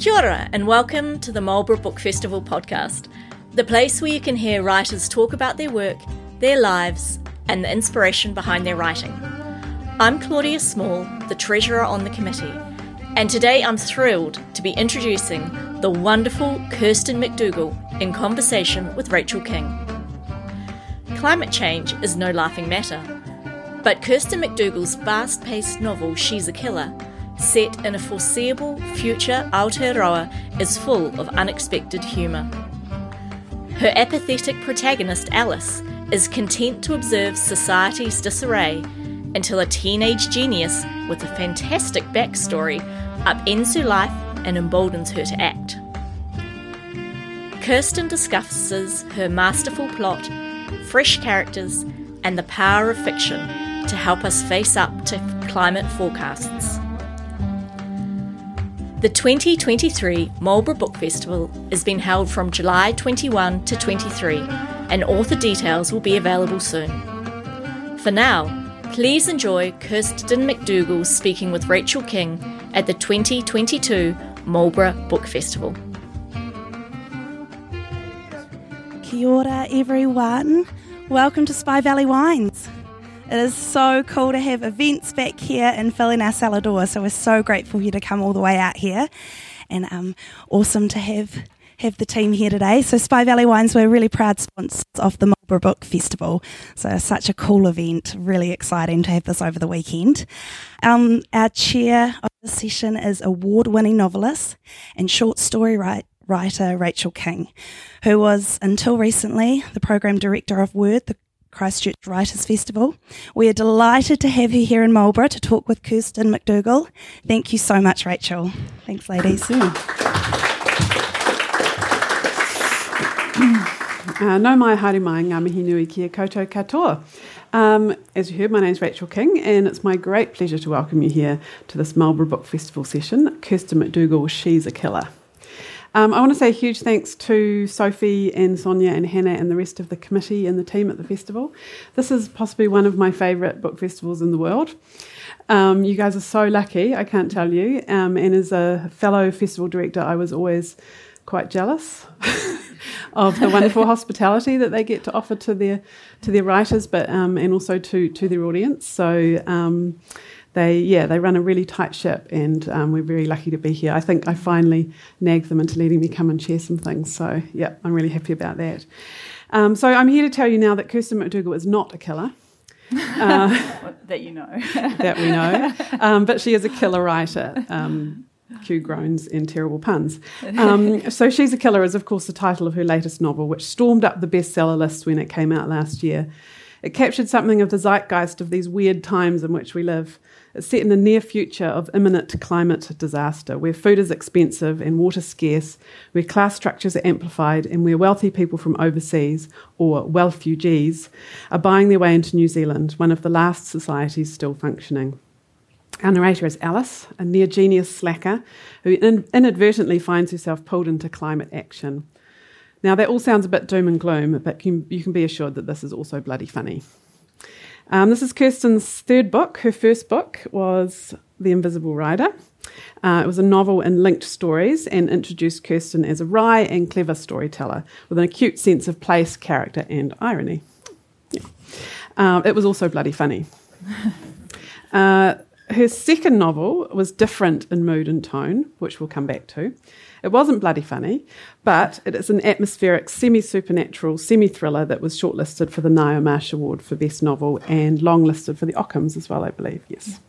Kia ora, and welcome to the Marlborough Book Festival podcast, the place where you can hear writers talk about their work, their lives, and the inspiration behind their writing. I'm Claudia Small, the Treasurer on the committee, and today I'm thrilled to be introducing the wonderful Kirsten McDougall in conversation with Rachael King. Climate change is no laughing matter, but Kirsten McDougall's fast paced novel She's a Killer set in a foreseeable future Aotearoa, is full of unexpected humour. Her apathetic protagonist, Alice, is content to observe society's disarray until a teenage genius with a fantastic backstory upends her life and emboldens her to act. Kirsten discusses her masterful plot, fresh characters, and the power of fiction to help us face up to climate forecasts. The 2023 Marlborough Book Festival is being held from July 21 to 23, and author details will be available soon. For now, please enjoy Kirsten McDougall speaking with Rachael King at the 2022 Marlborough Book Festival. Kia ora, everyone. Welcome to Spy Valley Wines. It is so cool to have events back here and filling our cellar door. So we're so grateful for you to come all the way out here, and um, awesome to have have the team here today. So Spy Valley Wines, we're really proud sponsors of the Marlborough Book Festival. So such a cool event. Really exciting to have this over the weekend. Um, our chair of the session is award-winning novelist and short story writer writer Rachael King, who was until recently the program director of Word, the Christchurch Writers Festival. We are delighted to have you here in Marlborough to talk with Kirsten McDougall. Thank you so much, Rachael. Thanks, ladies. Uh, no mai haere mai ngā mihi nui kia koutou katoa. Um, as you heard, my name is Rachael King, and it's my great pleasure to welcome you here to this Marlborough Book Festival session. Kirsten McDougall, She's a Killer. Um, I want to say a huge thanks to Sophie and Sonia and Hannah and the rest of the committee and the team at the festival. This is possibly one of my favourite book festivals in the world. Um, you guys are so lucky, I can't tell you. Um, and as a fellow festival director, I was always quite jealous of the wonderful hospitality that they get to offer to their to their writers, but um, and also to to their audience. So um, they yeah they run a really tight ship, and um, we're very lucky to be here. I think I finally nagged them into letting me come and share some things. So yeah, I'm really happy about that. Um, so I'm here to tell you now that Kirsten McDougall is not a killer. Uh, that you know. that we know. Um, but she is a killer writer. Um, cue groans and terrible puns. Um, so She's a Killer is, of course, the title of her latest novel, which stormed up the bestseller list when it came out last year. It captured something of the zeitgeist of these weird times in which we live. It's set in the near future of imminent climate disaster, where food is expensive and water scarce, where class structures are amplified, and where wealthy people from overseas, or wealthugees, are buying their way into New Zealand, one of the last societies still functioning. Our narrator is Alice, a near genius slacker who inadvertently finds herself pulled into climate action. Now, that all sounds a bit doom and gloom, but you can be assured that this is also bloody funny. Um, this is Kirsten's third book. Her first book was The Invisible Rider. Uh, it was a novel in linked stories and introduced Kirsten as a wry and clever storyteller with an acute sense of place, character, and irony. Yeah. Uh, it was also bloody funny. Uh, her second novel was different in mood and tone, which we'll come back to. It wasn't bloody funny, but it is an atmospheric, semi supernatural, semi thriller that was shortlisted for the Ngaio Marsh Award for Best Novel and longlisted for the Ockhams as well, I believe, yes.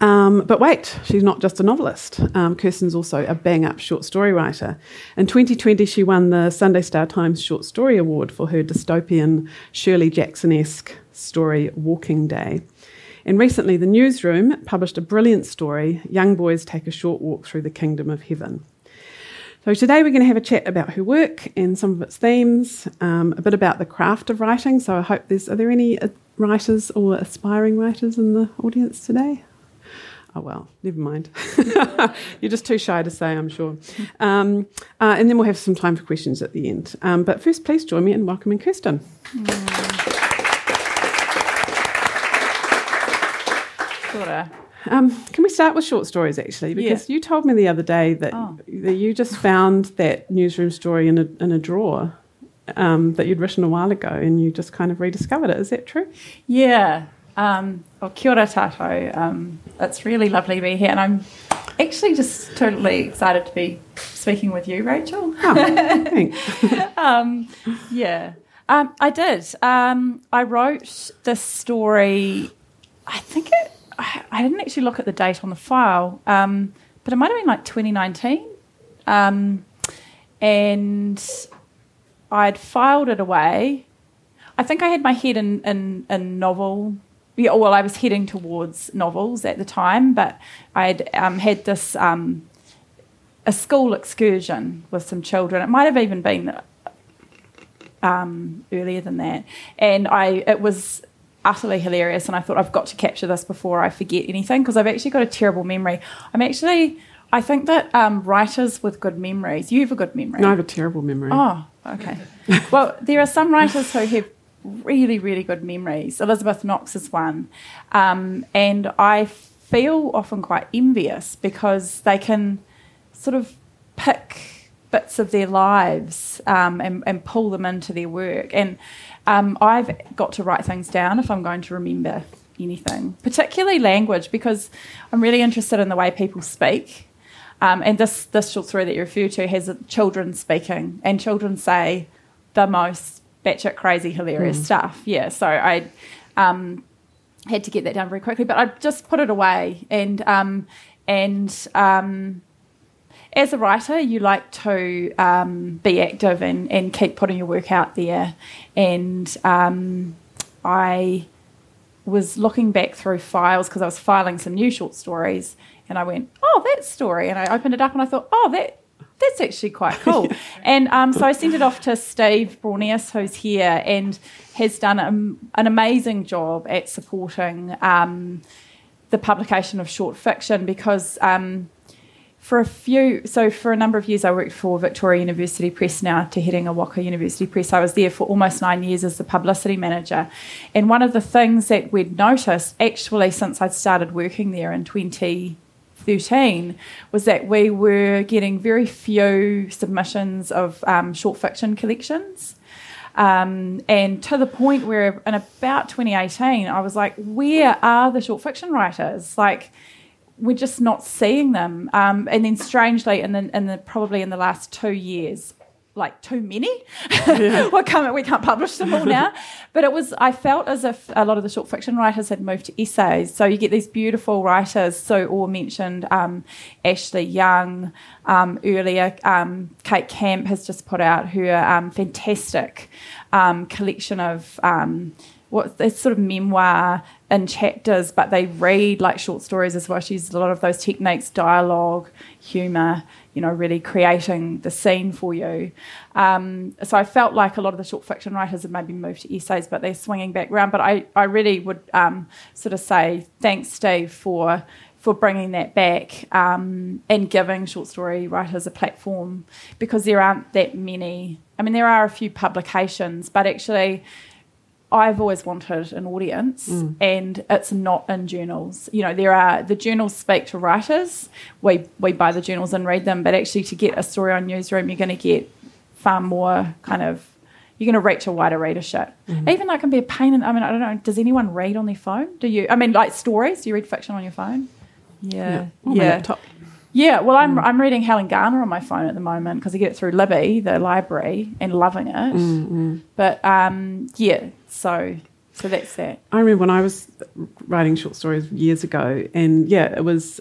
Um, but wait, she's not just a novelist. Um, Kirsten's also a bang up short story writer. In 2020, she won the Sunday Star Times Short Story Award for her dystopian, Shirley Jackson esque story, Walking Day. And recently, the newsroom published a brilliant story Young Boys Take a Short Walk Through the Kingdom of Heaven. So, today we're going to have a chat about her work and some of its themes, um, a bit about the craft of writing. So, I hope there's, are there any uh, writers or aspiring writers in the audience today? Oh, well, never mind. You're just too shy to say, I'm sure. Um, uh, and then we'll have some time for questions at the end. Um, but first, please join me in welcoming Kirsten. Mm. Ora. Um, can we start with short stories actually? Because Yeah. you told me the other day that, Oh. that you just found that newsroom story in a, in a drawer um, that you'd written a while ago and you just kind of rediscovered it. Is that true? Yeah. Um, well, kia ora tato. Um, it's really lovely to be here, and I'm actually just totally excited to be speaking with you, Rachael. Oh, thanks. um, yeah, um, I did. Um, I wrote this story. I think it. I, didn't actually look at the date on the file, um, but it might have been like 2019. Um, and I'd filed it away. I think I had my head in, in, in novel. Yeah, well, I was heading towards novels at the time, but I'd um, had this um, a school excursion with some children. It might have even been um, earlier than that, and I it was utterly hilarious. And I thought I've got to capture this before I forget anything because I've actually got a terrible memory. I'm actually I think that um, writers with good memories. You have a good memory. No, I have a terrible memory. Oh, okay. well, there are some writers who have really, really good memories. Elizabeth Knox is one. Um, and I feel often quite envious because they can sort of pick bits of their lives um, and, and pull them into their work. And um, I've got to write things down if I'm going to remember anything, particularly language, because I'm really interested in the way people speak. Um, and this, this short story that you refer to has children speaking, and children say the most batshit crazy, hilarious stuff. Yeah, so I um, had to get that done very quickly, but I just put it away. And um, and um, as a writer, you like to um, be active and, and keep putting your work out there. And um, I was looking back through files because I was filing some new short stories, and I went, "Oh, that story!" And I opened it up, and I thought, "Oh, that that's actually quite cool." and um, so I sent it off to Steve Braunias, who's here and has done um, an amazing job at supporting um, the publication of short fiction because. Um, for a few, so for a number of years, I worked for Victoria University Press now Te Herenga Waka University Press. I was there for almost nine years as the publicity manager. And one of the things that we'd noticed, actually, since I'd started working there in 2013, was that we were getting very few submissions of um, short fiction collections. Um, and to the point where in about 2018, I was like, where are the short fiction writers? Like, we're just not seeing them. Um, and then strangely, in the, in the probably in the last two years, like too many, we can't we can't publish them all now. but it was I felt as if a lot of the short fiction writers had moved to essays. So you get these beautiful writers. So all mentioned um, Ashleigh Young um, earlier. Um, Kate Camp has just put out her um, fantastic um, collection of. Um, what it's sort of memoir in chapters, but they read like short stories as well. She uses a lot of those techniques, dialogue, humour, you know, really creating the scene for you. Um, so I felt like a lot of the short fiction writers have maybe moved to essays, but they're swinging back around. But I, I really would um, sort of say thanks, Steve, for for bringing that back um, and giving short story writers a platform because there aren't that many. I mean, there are a few publications, but actually I've always wanted an audience, Mm. and it's not in journals. You know, there are the journals speak to writers. We we buy the journals and read them, but actually, to get a story on newsroom, you're going to get far more kind of. You're going to reach a wider readership. Mm-hmm. Even though it can be a pain. In, I mean, I don't know. Does anyone read on their phone? Do you? I mean, like stories. Do you read fiction on your phone? Yeah, On my laptop. Yeah, well, Mm. I'm I'm reading Helen Garner on my phone at the moment because I get it through Libby, the library, and loving it. Mm, But um, yeah, so so that's that. I remember when I was writing short stories years ago, and yeah, it was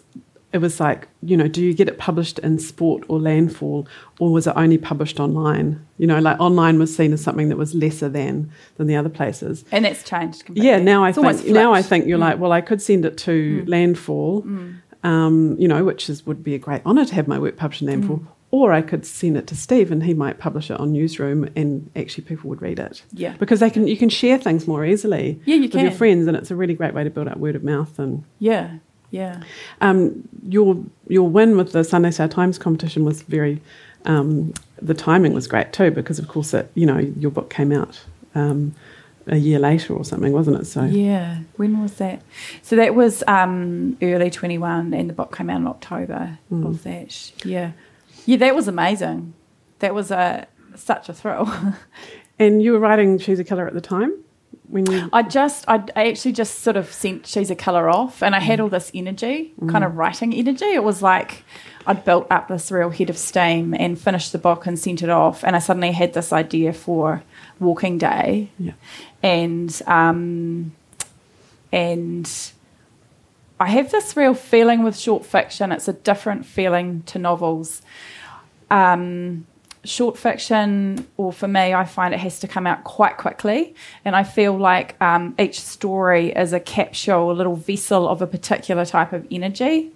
it was like you know, do you get it published in Sport or Landfall, or was it only published online? You know, like online was seen as something that was lesser than than the other places. And that's changed completely. Yeah, now I It's think now I think you're like, well, I could send it to Landfall, um, you know, which is would be a great honour to have my work published in Landfall. Or I could send it to Steve, and he might publish it on Newsroom, and actually people would read it. Yeah. because they can you can share things more easily. Yeah, you with your friends, and it's a really great way to build up word of mouth. And Yeah, yeah. um, your your win with the Sunday Star Times competition was very. Um, the timing was great too, because of course it you know your book came out um, a year later or something, wasn't it? So Yeah. When was that? So that was um, early 21, and the book came out in October hmm. of that. Yeah. Yeah, that was amazing. That was a such a thrill. And you were writing She's a Killer at the time when you. I just, I, I actually just sort of sent She's a Killer off, and I had hmm. all this energy, hmm. kind of writing energy. It was like I'd built up this real head of steam and finished the book and sent it off, and I suddenly had this idea for Walking Day, Yeah. and um, and I have this real feeling with short fiction. It's a different feeling to novels. Um, short fiction, or for me, I find it has to come out quite quickly, and I feel like um, each story is a capsule, a little vessel of a particular type of energy.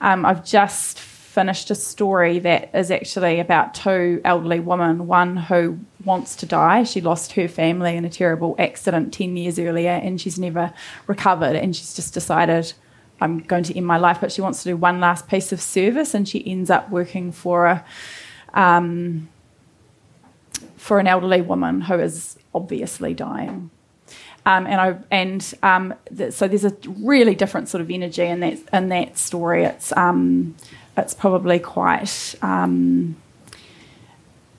Um, I've just finished a story that is actually about two elderly women, one who wants to die. She lost her family in a terrible accident 10 years earlier and she's never recovered and she's just decided I'm going to end my life, but she wants to do one last piece of service and she ends up working for a um, for an elderly woman who is obviously dying. Um, and I and um, th- so there's a really different sort of energy in that in that story. It's um, it's probably quite um,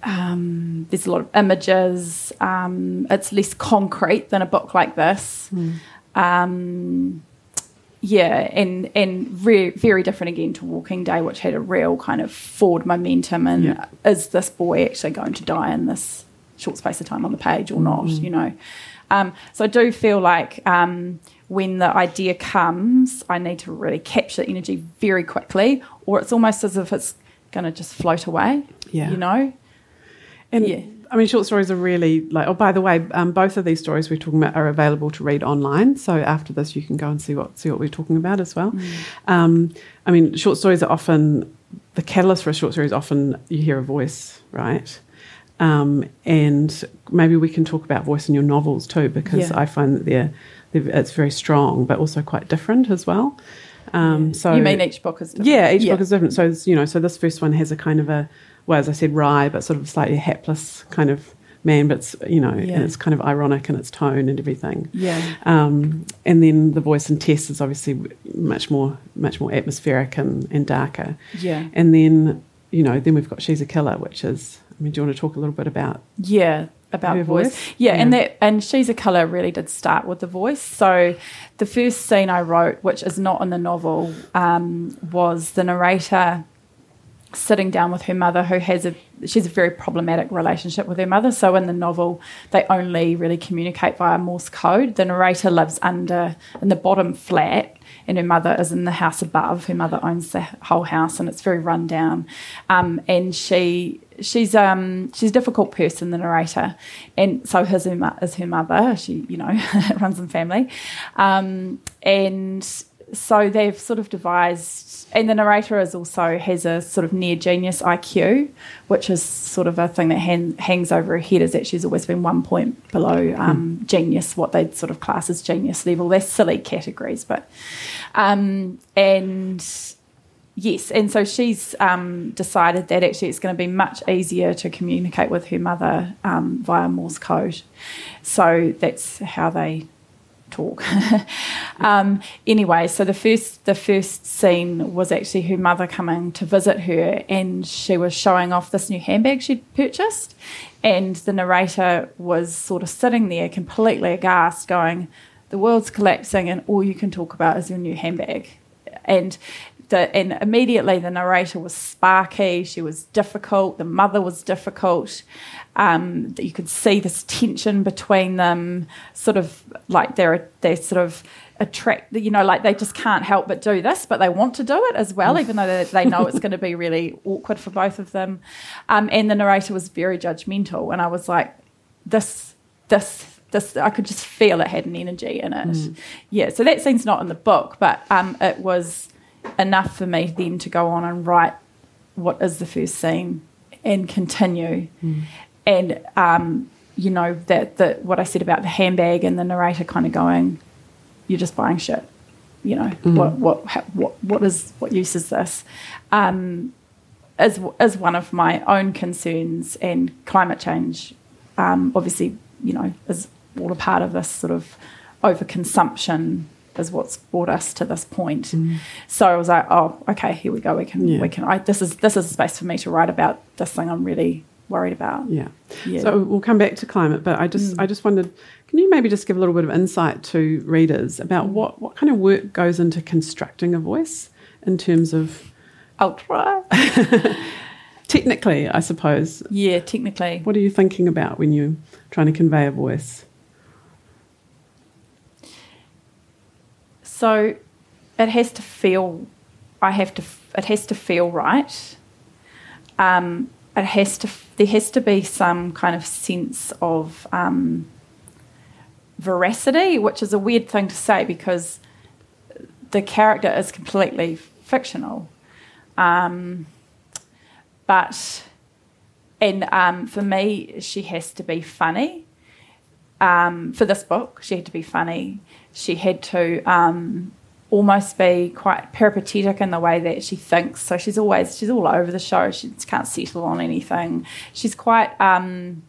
um, there's a lot of images. Um, it's less concrete than a book like this. Um, yeah, and and re- very different again to Walking Day, which had a real kind of forward momentum. And Yeah. is this boy actually going to die in this short space of time on the page or not? You know. Um, so I do feel like um, when the idea comes, I need to really capture the energy very quickly, or it's almost as if it's going to just float away. Yeah. You know. And Yeah. I mean, short stories are really like. Oh, by the way, um, both of these stories we're talking about are available to read online. So after this, you can go and see what see what we're talking about as well. Um, I mean, short stories are often the catalyst for a short story is often you hear a voice, right? Um, and maybe we can talk about voice in your novels too, because Yeah. I find that they're, they're it's very strong, but also quite different as well. Um, so you mean each book is different? yeah, each book is different. So it's, you know, so this first one has a kind of a, well, as I said, wry, but sort of slightly hapless kind of man, but it's you know, Yeah. and it's kind of ironic in its tone and everything. Yeah. Um, and then the voice in Tess is obviously much more, much more atmospheric and, and darker. Yeah. And then you know, then we've got She's a Killer, which is. I mean, do you want to talk a little bit about? Yeah, about voice. voice? Yeah, and that and she's a Killer really did start with the voice. So the first scene I wrote, which is not in the novel, um, was the narrator sitting down with her mother who has a she's a very problematic relationship with her mother so in the novel they only really communicate via morse code the narrator lives under in the bottom flat and her mother is in the house above her mother owns the whole house and it's very run down um, and she she's um she's a difficult person the narrator and so his is her mother she you know runs in family um, and so they've sort of devised, and the narrator is also has a sort of near genius IQ, which is sort of a thing that hang, hangs over her head. Is that she's always been one point below um, genius, what they'd sort of class as genius level. They're silly categories, but um, and yes, and so she's um, decided that actually it's going to be much easier to communicate with her mother um, via Morse code. So that's how they talk. um, anyway, so the first the first scene was actually her mother coming to visit her, and she was showing off this new handbag she'd purchased, and the narrator was sort of sitting there completely aghast, going, "The world's collapsing, and all you can talk about is your new handbag," and. The, and immediately the narrator was sparky. She was difficult. The mother was difficult. Um, you could see this tension between them, sort of like they're they're sort of attract. You know, like they just can't help but do this, but they want to do it as well, even though they, they know it's going to be really awkward for both of them. Um, and the narrator was very judgmental, and I was like, this this this I could just feel it had an energy in it. Yeah, so that scene's not in the book, but um, it was enough for me then to go on and write what is the first scene and continue. And um, you know that the what I said about the handbag and the narrator kind of going, "You're just buying shit." You know what what what what is what use is this? Um, is is one of my own concerns, and climate change, um, obviously, you know, is all a part of this sort of overconsumption is what's brought us to this point. Mm. So I was like, oh, okay, here we go. We can, Yeah. we can. I, this is this is a space for me to write about this thing I'm really worried about. Yeah. Yeah. So we'll come back to climate, but I just mm. I just wondered, can you maybe just give a little bit of insight to readers about mm. what what kind of work goes into constructing a voice in terms of I'll try. technically, I suppose. Yeah, technically. What are you thinking about when you're trying to convey a voice? So it has to feel. I have to. It has to feel right. Um, it has to. There has to be some kind of sense of um, veracity, which is a weird thing to say because the character is completely fictional. Um, but and um, for me, she has to be funny. Um, for this book, she had to be funny. She had to um, almost be quite peripatetic in the way that she thinks. So she's always she's all over the show. She can't settle on anything. She's quite um,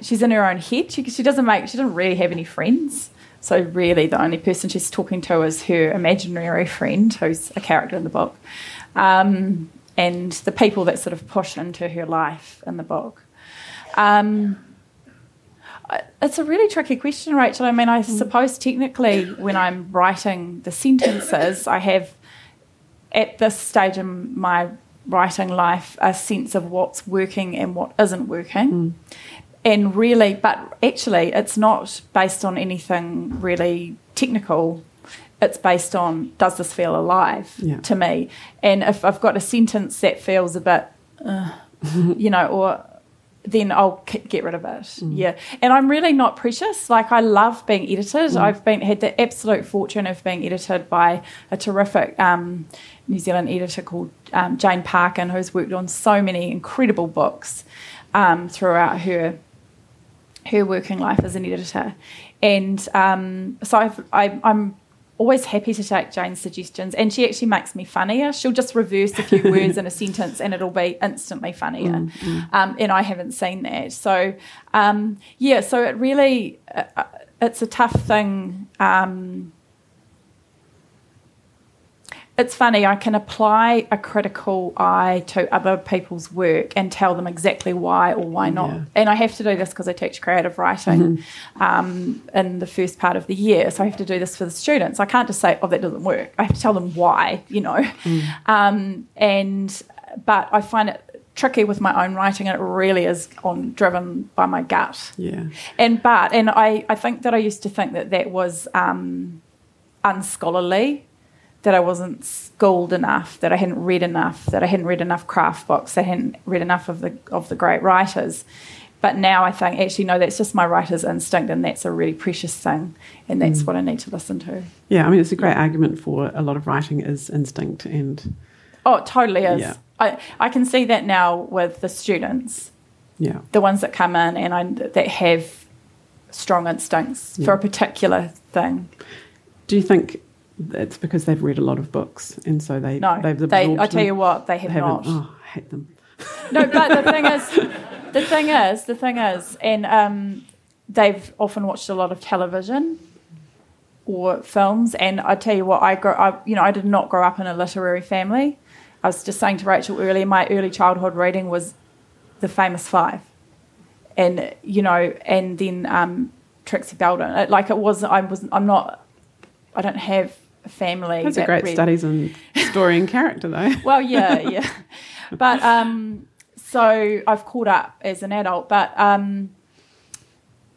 she's in her own head. She, she doesn't make she doesn't really have any friends. So really, the only person she's talking to is her imaginary friend, who's a character in the book, um, and the people that sort of push into her life in the book. Um, it's a really tricky question, Rachael. I mean, I suppose technically, when I'm writing the sentences, I have at this stage in my writing life a sense of what's working and what isn't working. And really, but actually, it's not based on anything really technical. It's based on does this feel alive Yeah. to me? And if I've got a sentence that feels a bit, uh, you know, or then I'll k- get rid of it. Yeah, and I'm really not precious. Like I love being edited. I've been had the absolute fortune of being edited by a terrific um, New Zealand editor called um, Jane Parkin, who's worked on so many incredible books um, throughout her her working life as an editor. And um, so I've, I, I'm always happy to take Jane's suggestions. And she actually makes me funnier. She'll just reverse a few words in a sentence and it'll be instantly funnier. Um, and I haven't seen that. So, um, yeah, so it really, uh, uh, it's a tough thing. Um, it's funny, I can apply a critical eye to other people's work and tell them exactly why or why not. Yeah. And I have to do this because I teach creative writing um, in the first part of the year. So I have to do this for the students. I can't just say, oh, that doesn't work. I have to tell them why, you know. Um, and, but I find it tricky with my own writing and it really is on driven by my gut Yeah. and but and I, I think that I used to think that that was um, unscholarly, that I wasn't schooled enough, that I hadn't read enough, that I hadn't read enough craft books, that I hadn't read enough of the of the great writers. But now I think actually no, that's just my writer's instinct, and that's a really precious thing, and that's mm. what I need to listen to. Yeah, I mean, it's a great argument for a lot of writing is instinct and Oh, it totally is. Yeah. I, I can see that now with the students. yeah, the ones that come in and I, that have strong instincts for a particular thing. Do you think it's because they've read a lot of books and so they No, they've they, I tell you what, they have They not. Oh, I hate them. No, but the thing is, the thing is, the thing is, and um, they've often watched a lot of television or films. And I tell you what, I grow, I, you know, I did not grow up in a literary family. I was just saying to Rachael earlier, my early childhood reading was The Famous Five, and you know, and then um, Trixie Belden. It, like it was, I was, I'm not, I don't have family. Those are that great read- studies in story and character, though. well, yeah, yeah. But um, so I've caught up as an adult, but um,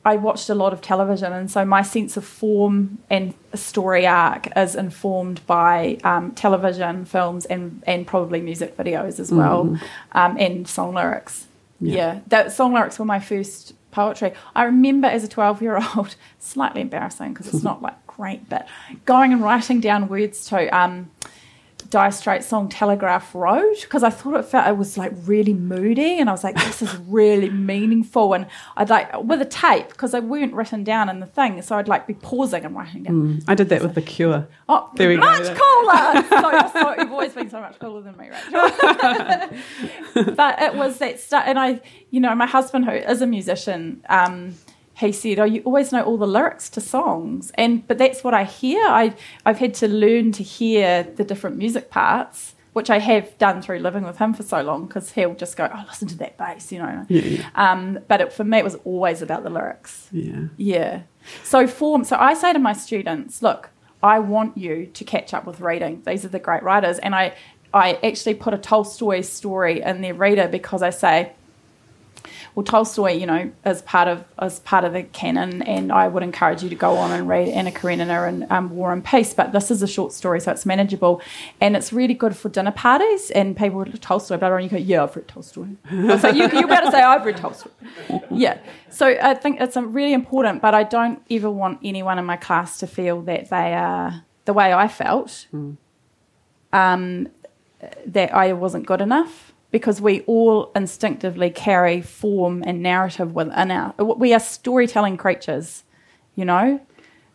I watched a lot of television, and so my sense of form and story arc is informed by um, television, films, and and probably music videos as well, um, and song lyrics. Yeah. Yeah. that song lyrics were my first poetry. I remember as a twelve-year-old, slightly embarrassing because it's not like great, but going and writing down words to. Um, Dire Straits song Telegraph Road because I thought it felt it was like really moody and I was like this is really meaningful and I'd like with a tape because they weren't written down in the thing so I'd like be pausing and writing down Mm, I did that with The Cure. oh There we go. much cooler so, so you've always been so much cooler than me Rachael but it was that stuff and I you know my husband who is a musician um, he said, "Oh, you always know all the lyrics to songs," and but that's what I hear. I I've had to learn to hear the different music parts, which I have done through living with him for so long, because he'll just go, "Oh, listen to that bass," you know. Yeah, yeah. Um, but it, for me, it was always about the lyrics. Yeah. Yeah. So form. So I say to my students, look, I want you to catch up with reading. These are the great writers, and I I actually put a Tolstoy story in their reader because I say, well, Tolstoy, you know, as part of as part of the canon, and I would encourage you to go on and read Anna Karenina and um, War and Peace. But this is a short story, so it's manageable, and it's really good for dinner parties. And people would Tolstoy, blah, blah, and you go, yeah, I've read Tolstoy. so you you better say I've read Tolstoy. Yeah. So I think it's um, really important, but I don't ever want anyone in my class to feel that they are the way I felt. Um, that I wasn't good enough because we all instinctively carry form and narrative within our. We are storytelling creatures, you know.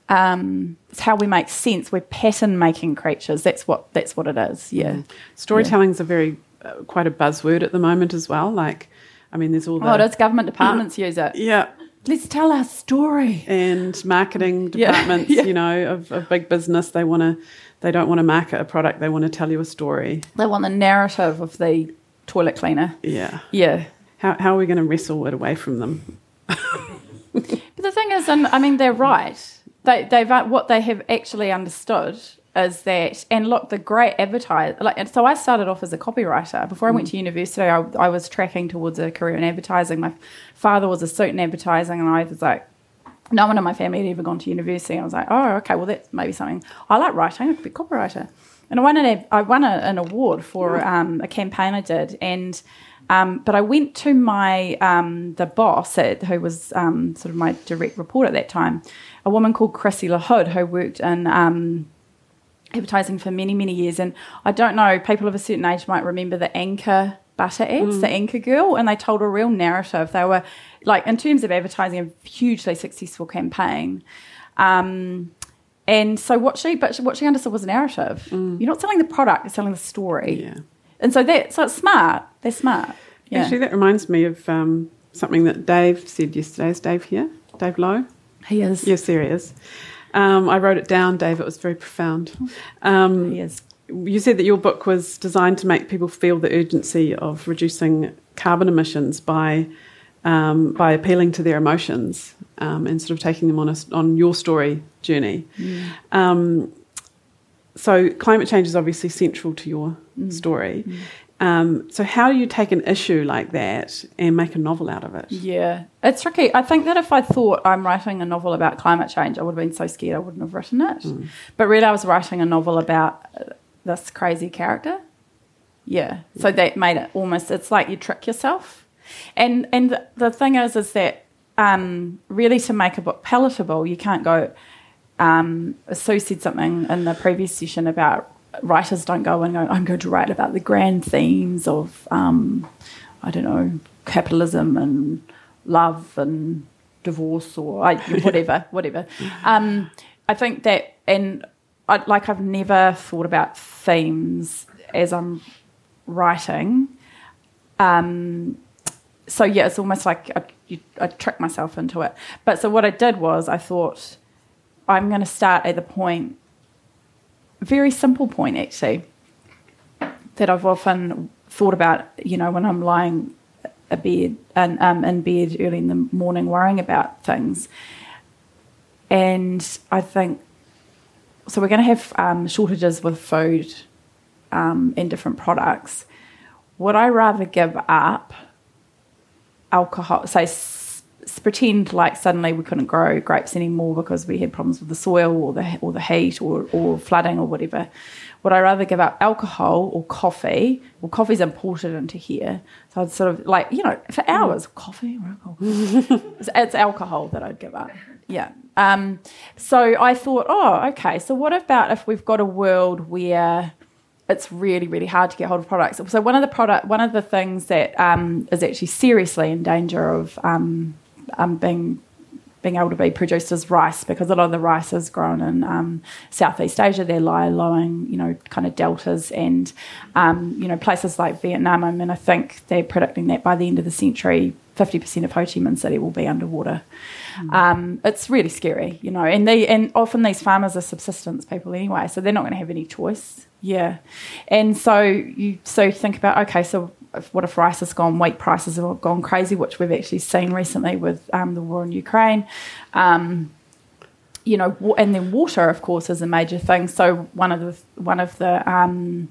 Um, it's how we make sense. We're pattern making creatures. That's what that's what it is. Yeah. Storytelling is a very uh, quite a buzzword at the moment as well. Like, I mean, there's all the Oh, does government departments use it? yeah, Let's tell our story. and marketing Yeah, departments, yeah. you know, of, of big business, they want to, they don't want to market a product, they want to tell you a story. They want the narrative of the toilet cleaner. Yeah. Yeah. How, how are we going to wrestle it away from them? But the thing is, and I mean, they're right. They, they've uh, what they have actually understood is that, and look, the great advertise. Like, and so I started off as a copywriter before I went to university. I, I was tracking towards a career in advertising. My father was a suit in advertising, and I was like, no one in my family had ever gone to university. I was like, oh, okay, well, that's maybe something I like writing. I could be a copywriter. And I won an I won a, an award for um, a campaign I did, and um, but I went to my um, the boss at, who was um, sort of my direct report at that time, a woman called Chrissy LaHood who worked in um, advertising for many many years, and I don't know people of a certain age might remember the Anchor butter ads, the Anchor Girl, and they told a real narrative. They were like in terms of advertising a hugely successful campaign. Um, and so what she, but what she understood was a narrative. You're not selling the product; you're selling the story. Yeah. And so that, so it's smart. They're smart. Yeah. Actually, that reminds me of um, something that Dave said yesterday. Is Dave here? Dave Lowe? he is. Yes, there he is. Um, I wrote it down, Dave. It was very profound. Um, He is. you said that your book was designed to make people feel the urgency of reducing carbon emissions by um, by appealing to their emotions um, and sort of taking them on a, on your story journey. Um, so climate change is obviously central to your story. Um, so how do you take an issue like that and make a novel out of it? Yeah, it's tricky. I think that if I thought I'm writing a novel about climate change, I would have been so scared I wouldn't have written it. But really, I was writing a novel about uh, this crazy character. Yeah, so that made it almost. It's like you trick yourself, and and the, the thing is, is that um, really to make a book palatable, you can't go. Um, Sue said something in the previous session about writers don't go and go. I'm going to write about the grand themes of um, I don't know, capitalism and love and divorce or I, whatever, whatever. Um, I think that, and I, like I've never thought about themes as I'm writing. Um, so yeah, it's almost like I, you, I tricked myself into it. But so what I did was I thought I'm going to start at the point, very simple point actually, that I've often thought about. You know, when I'm lying a bed and um, in bed early in the morning worrying about things, and I think so. We're going to have um, shortages with food um, and different products. Would I rather give up alcohol? Say, pretend like suddenly we couldn't grow grapes anymore because we had problems with the soil or the or the heat or, or flooding or whatever. Would I rather give up alcohol or coffee? Well, coffee's imported into here, so I'd sort of like you know for hours coffee or alcohol. it's, it's alcohol that I'd give up. Yeah. Um, so I thought, oh, okay. So what about if we've got a world where it's really, really hard to get hold of products. So one of the product, one of the things that um, is actually seriously in danger of um, um, being being able to be produced as rice because a lot of the rice is grown in um, Southeast Asia. They're low-lying, you know, kind of deltas and um, you know places like Vietnam. I mean, I think they're predicting that by the end of the century, 50% of Ho Chi Minh City will be underwater. Mm. Um, it's really scary, you know, and they and often these farmers are subsistence people anyway, so they're not going to have any choice. Yeah, and so you so think about okay, so what if rice has gone, wheat prices have gone crazy, which we've actually seen recently with um, the war in Ukraine. Um, you know, and then water, of course, is a major thing. So one of the one of the um,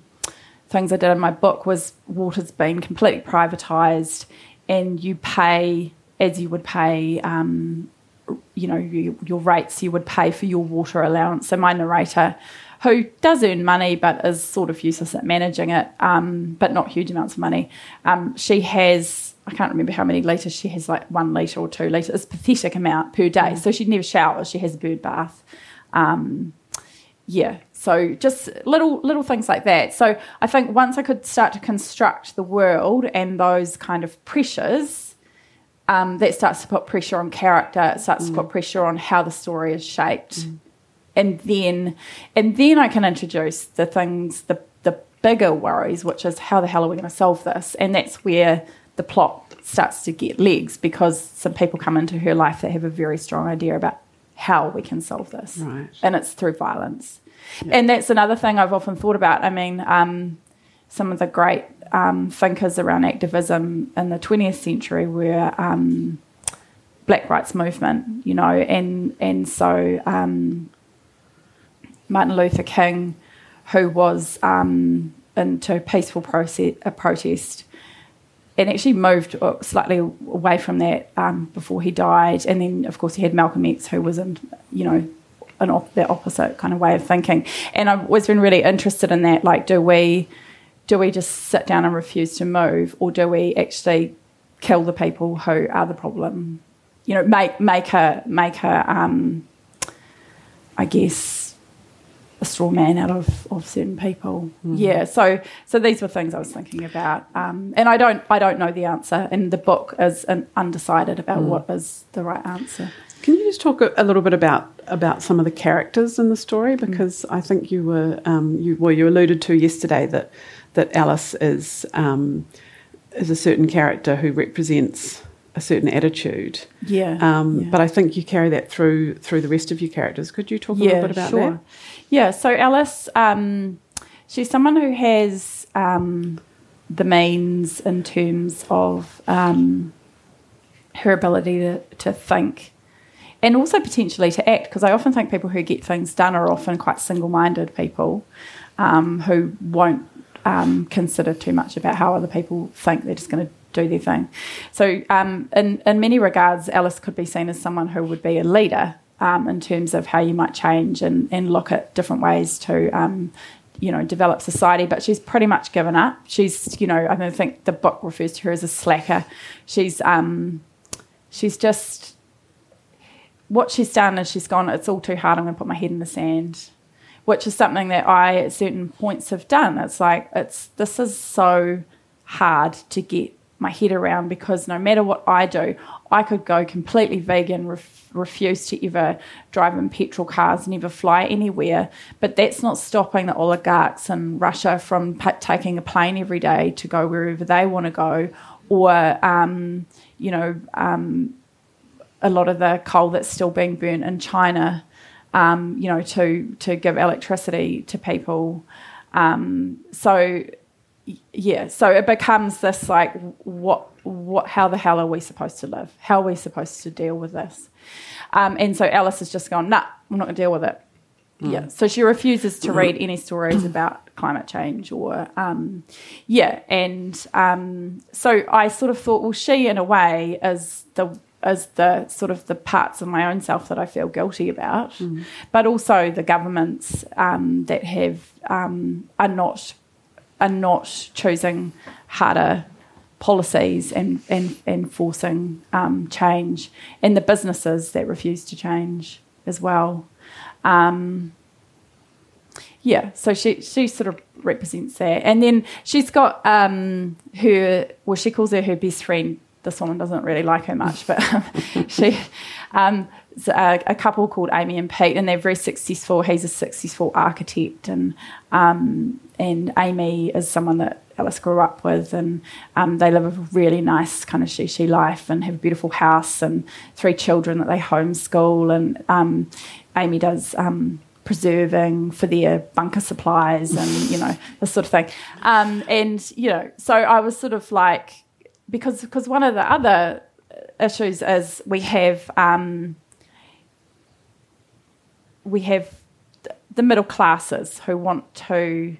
things I did in my book was water's been completely privatised, and you pay as you would pay, um, you know, you, your rates you would pay for your water allowance. So my narrator, who does earn money but is sort of useless at managing it, um, but not huge amounts of money, um, she has. I can't remember how many litres she has, like one litre or two litres. It's a pathetic amount per day. Mm. So she never showers. She has a bird bath. Um, yeah, so just little little things like that. So I think once I could start to construct the world and those kind of pressures, um, that starts to put pressure on character. It starts mm. to put pressure on how the story is shaped, mm. And then and then I can introduce the things the the bigger worries, which is how the hell are we going to solve this? And that's where the plot starts to get legs because some people come into her life that have a very strong idea about how we can solve this, right. and it's through violence. And that's another thing I've often thought about. I mean, um, some of the great um, thinkers around activism in the 20th century were um, black rights movement, you know, and and so um, Martin Luther King, who was um, into peaceful process, a protest, and actually moved uh, slightly away from that um, before he died, and then of course he had Malcolm X, who was in, you know, an op- the opposite kind of way of thinking. And I've always been really interested in that. Like, do we do we just sit down and refuse to move, or do we actually kill the people who are the problem? You know, make make a make a um, I guess a straw man out of, of certain people. Mm-hmm. Yeah. So so these were things I was thinking about, um, and I don't I don't know the answer, and the book is undecided about mm. what is the right answer. Can you just talk a, a, little bit about about some of the characters in the story? Mm. Because mm. I think you were um, you well you alluded to yesterday that that Alice is um, is a certain character who represents a certain attitude. Yeah, um, yeah, But I think you carry that through through the rest of your characters. Could you talk a yeah, little bit about sure. that? Yeah. So Alice, um, she's someone who has um, the means in terms of um, her ability to, to think and also potentially to act because I often think people who get things done are often quite single minded people um, who won't um, consider too much about how other people think. They're just going to do their thing. So, um, in, in many regards, Alice could be seen as someone who would be a leader um, in terms of how you might change and, and look at different ways to. Um, you know, develop society, but she's pretty much given up. She's, you know, I don't think the book refers to her as a slacker. She's, um, she's just what she's done is she's gone. It's all too hard. I'm going to put my head in the sand which is something that I at certain points have done. It's like it's this is so hard to get my head around because no matter what I do, I could go completely vegan, ref, refuse to ever drive in petrol cars, never fly anywhere. But that's not stopping the oligarchs in Russia from p- taking a plane every day to go wherever they want to go, or um, you know, um, a lot of the coal that's still being burnt in China um, you know, to to give electricity to people. Um, so yeah, so it becomes this like what what how the hell are we supposed to live? How are we supposed to deal with this? Um, and so Alice has just gone, nah, I'm not going to deal with it. Mm. Yeah, so she refuses to read any stories about climate change or um, yeah, and um, so I sort of thought, well, she in a way is the as the sort of the parts of my own self that I feel guilty about, mm. but also the governments um, that have um, are not are not choosing harder policies and and, and forcing um, change, and the businesses that refuse to change as well. Um, yeah, so she she sort of represents that, and then she's got um, her well, she calls her her best friend this woman doesn't really like her much, but she, um, a, a, couple called Amy and Pete, and they're very successful. He's a successful architect, and um, and Amy is someone that Alice grew up with, and um, they live a really nice kind of shishi life and have a beautiful house and three children that they homeschool. And um, Amy does um, preserving for their bunker supplies and you know this sort of thing. Um, and you know, so I was sort of like because because one of the other issues is we have um, we have the middle classes who want to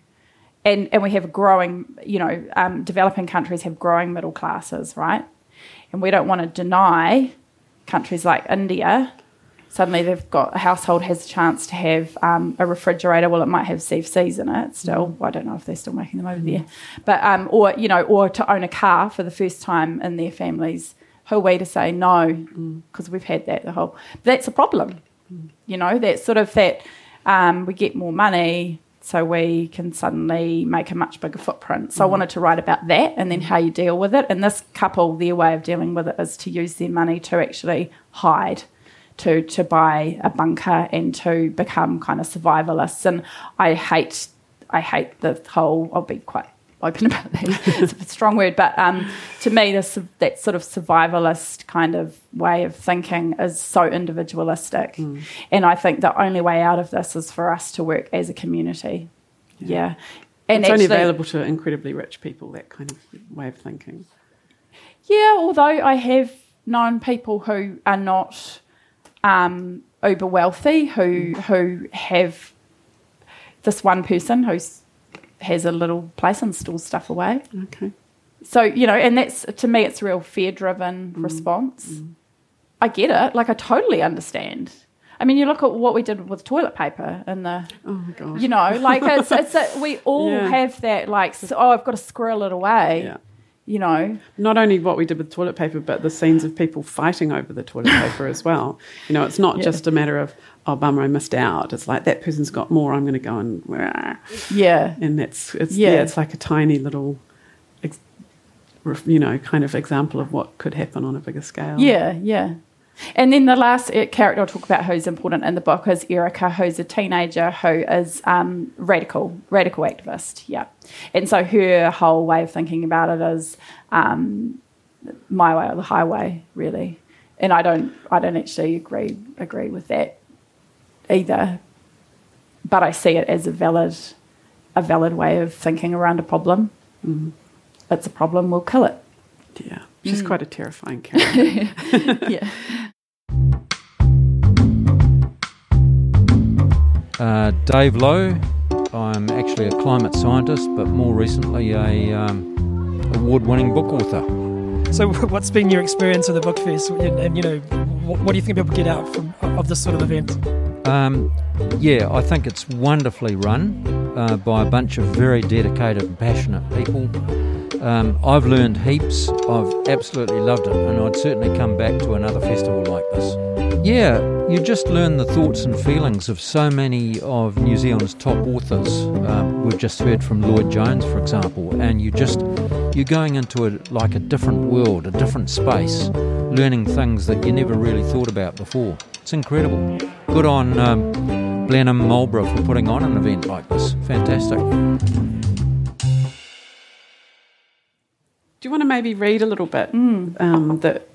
and, and we have growing, you know, um, developing countries have growing middle classes, right? And we don't want to deny countries like India. Suddenly, they've got a household has a chance to have um, a refrigerator. Well, it might have CFCs in it still. Mm. I don't know if they're still making them over mm. there, but um, or you know, or to own a car for the first time in their families. Who are we to say no? Because mm. we've had that the whole. That's a problem. Mm. You know, that sort of that um, we get more money, so we can suddenly make a much bigger footprint. So mm. I wanted to write about that and then how you deal with it. And this couple, their way of dealing with it is to use their money to actually hide. To, to buy a bunker and to become kind of survivalists and I hate I hate the whole I'll be quite open about that. it's a strong word, but um, to me, this that sort of survivalist kind of way of thinking is so individualistic, mm. and I think the only way out of this is for us to work as a community. Yeah, yeah. and it's actually, only available to incredibly rich people. That kind of way of thinking. Yeah, although I have known people who are not um, uber wealthy who mm. who have this one person who's has a little place and stores stuff away. Okay. So, you know, and that's to me, it's a real fear driven mm. response. Mm. I get it. Like, I totally understand. I mean, you look at what we did with toilet paper and the, oh my god, you know, like it's, it's a, we all yeah. have that, like, so, oh, I've got to squirrel it away. Yeah. You know, not only what we did with toilet paper, but the scenes of people fighting over the toilet paper as well. You know, it's not yeah. just a matter of oh bummer I missed out. It's like that person's got more. I'm going to go and yeah, and that's it's yeah. yeah. it's like a tiny little, you know, kind of example of what could happen on a bigger scale. Yeah, yeah. And then the last uh, character I'll talk about who's important in the book is Erica, who's a teenager who is um, radical, radical activist. Yeah, and so her whole way of thinking about it is um, my way or the highway, really. And I don't, I don't actually agree agree with that either, but I see it as a valid, a valid way of thinking around a problem. Mm. It's a problem, we'll kill it. Yeah, she's mm. quite a terrifying character. yeah. Uh, Dave Lowe. I'm actually a climate scientist, but more recently a um, award-winning book author. So, what's been your experience of the book fest, and you know, what, do you think people get out from of this sort of event? Um, yeah, I think it's wonderfully run uh, by a bunch of very dedicated and passionate people. Um, I've learned heaps. I've absolutely loved it, and I'd certainly come back to another festival like this. Yeah, you just learn the thoughts and feelings of so many of New Zealand's top authors. Um, we've just heard from Lloyd Jones, for example, and you just you're going into a, like a different world, a different space, learning things that you never really thought about before. It's incredible. Good on um, Blenheim Marlborough for putting on an event like this. Fantastic. Do you want to maybe read a little bit mm. um, that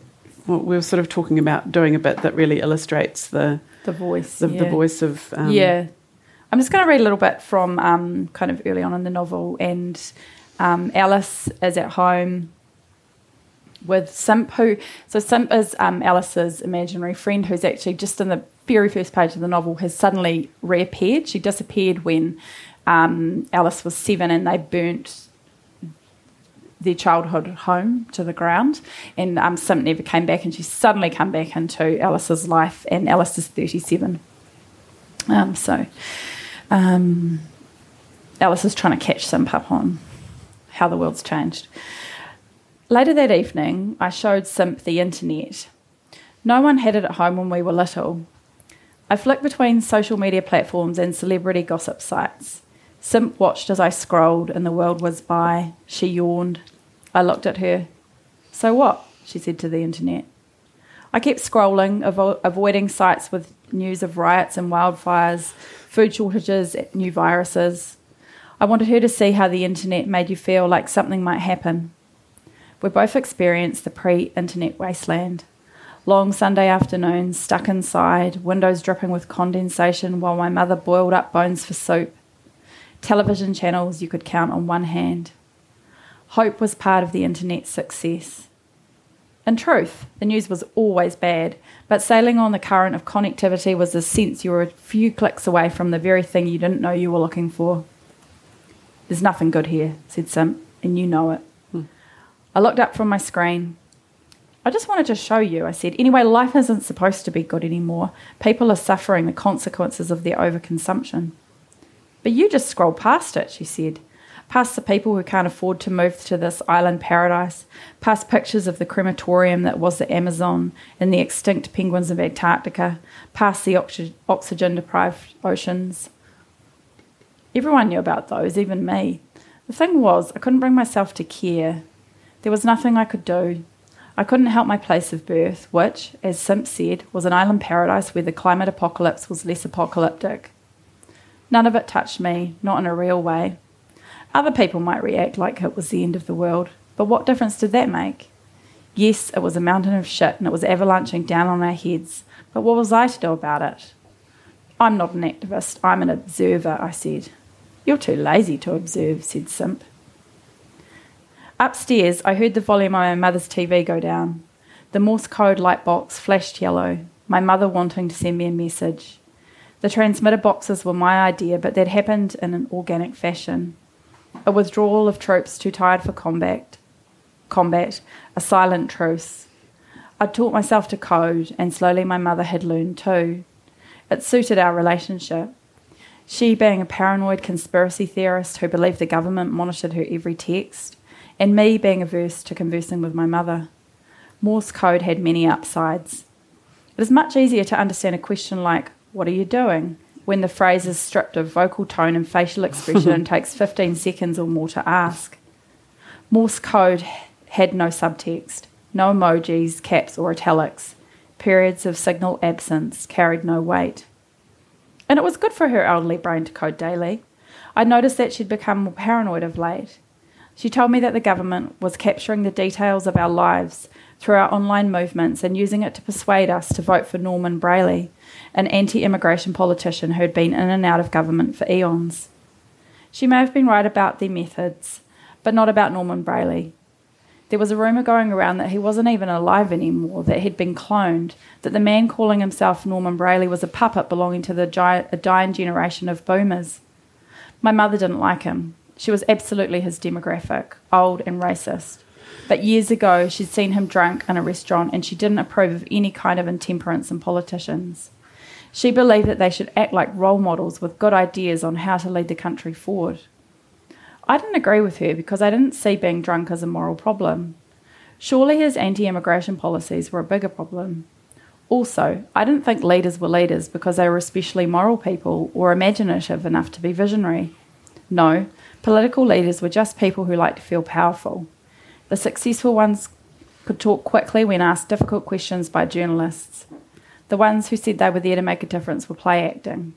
well, we were sort of talking about doing a bit that really illustrates the the voice, the, yeah. the voice of um, yeah. I'm just going to read a little bit from um, kind of early on in the novel, and um, Alice is at home with Simp, who so Simp is um, Alice's imaginary friend, who's actually just in the very first page of the novel has suddenly reappeared. She disappeared when um, Alice was seven, and they burnt their childhood home to the ground. And um, Simp never came back, and she's suddenly come back into Alice's life, and Alice is thirty-seven. Um, so um, Alice is trying to catch Simp up on how the world's changed. Later that evening, I showed Simp the internet. No one had it at home when we were little. I flicked between social media platforms and celebrity gossip sites. Simp watched as I scrolled and the world was by. She yawned. I looked at her. So what? she said to the internet. I kept scrolling, avo- avoiding sites with news of riots and wildfires, food shortages, new viruses. I wanted her to see how the internet made you feel like something might happen. We both experienced the pre internet wasteland. Long Sunday afternoons, stuck inside, windows dripping with condensation while my mother boiled up bones for soup. Television channels you could count on one hand. Hope was part of the internet's success. In truth, the news was always bad, but sailing on the current of connectivity was the sense you were a few clicks away from the very thing you didn't know you were looking for. There's nothing good here, said Simp, and you know it. Hmm. I looked up from my screen. I just wanted to show you, I said. Anyway, life isn't supposed to be good anymore. People are suffering the consequences of their overconsumption. But you just scroll past it, she said past the people who can't afford to move to this island paradise, past pictures of the crematorium that was the Amazon and the extinct penguins of Antarctica, past the oxy- oxygen deprived oceans. Everyone knew about those, even me. The thing was, I couldn't bring myself to care. There was nothing I could do. I couldn't help my place of birth, which, as Simp said, was an island paradise where the climate apocalypse was less apocalyptic. None of it touched me, not in a real way. Other people might react like it was the end of the world, but what difference did that make? Yes, it was a mountain of shit and it was avalanching down on our heads, but what was I to do about it? I'm not an activist, I'm an observer, I said. You're too lazy to observe, said Simp. Upstairs, I heard the volume on my mother's TV go down. The Morse code light box flashed yellow, my mother wanting to send me a message. The transmitter boxes were my idea, but that happened in an organic fashion a withdrawal of troops too tired for combat, combat, a silent truce. I'd taught myself to code, and slowly my mother had learned too. It suited our relationship. She being a paranoid conspiracy theorist who believed the government monitored her every text, and me being averse to conversing with my mother. Morse code had many upsides. It is much easier to understand a question like, What are you doing? when the phrase is stripped of vocal tone and facial expression and takes 15 seconds or more to ask. Morse code had no subtext, no emojis, caps, or italics. Periods of signal absence carried no weight. And it was good for her elderly brain to code daily. I noticed that she'd become more paranoid of late. She told me that the government was capturing the details of our lives through our online movements and using it to persuade us to vote for Norman Brayley, an anti immigration politician who had been in and out of government for eons. She may have been right about their methods, but not about Norman Brayley. There was a rumour going around that he wasn't even alive anymore, that he'd been cloned, that the man calling himself Norman Brayley was a puppet belonging to the gi- a dying generation of boomers. My mother didn't like him. She was absolutely his demographic, old and racist. But years ago, she'd seen him drunk in a restaurant and she didn't approve of any kind of intemperance in politicians. She believed that they should act like role models with good ideas on how to lead the country forward. I didn't agree with her because I didn't see being drunk as a moral problem. Surely his anti immigration policies were a bigger problem. Also, I didn't think leaders were leaders because they were especially moral people or imaginative enough to be visionary. No, political leaders were just people who liked to feel powerful. The successful ones could talk quickly when asked difficult questions by journalists. The ones who said they were there to make a difference were play acting.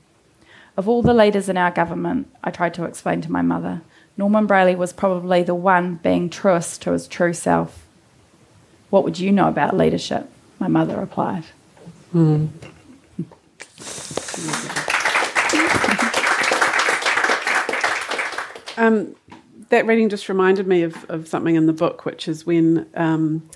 Of all the leaders in our government, I tried to explain to my mother, Norman Brayley was probably the one being truest to his true self. What would you know about leadership? My mother replied. Mm. Um, that reading just reminded me of, of something in the book, which is when um,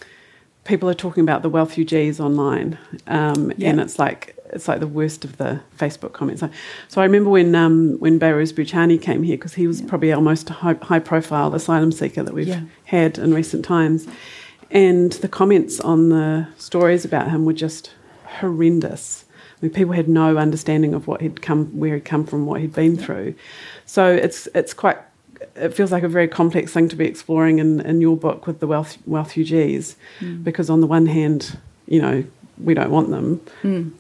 people are talking about the refugees online, um, yeah. and it's like it's like the worst of the Facebook comments. So I remember when um, when Behrouz Boochani came here because he was yeah. probably our most high, high, profile asylum seeker that we've yeah. had in recent times, and the comments on the stories about him were just horrendous. I mean, people had no understanding of what he'd come, where he'd come from, what he'd been through. So it's it's quite it feels like a very complex thing to be exploring in, in your book with the wealth refugees, mm. because on the one hand, you know, we don't want them, mm.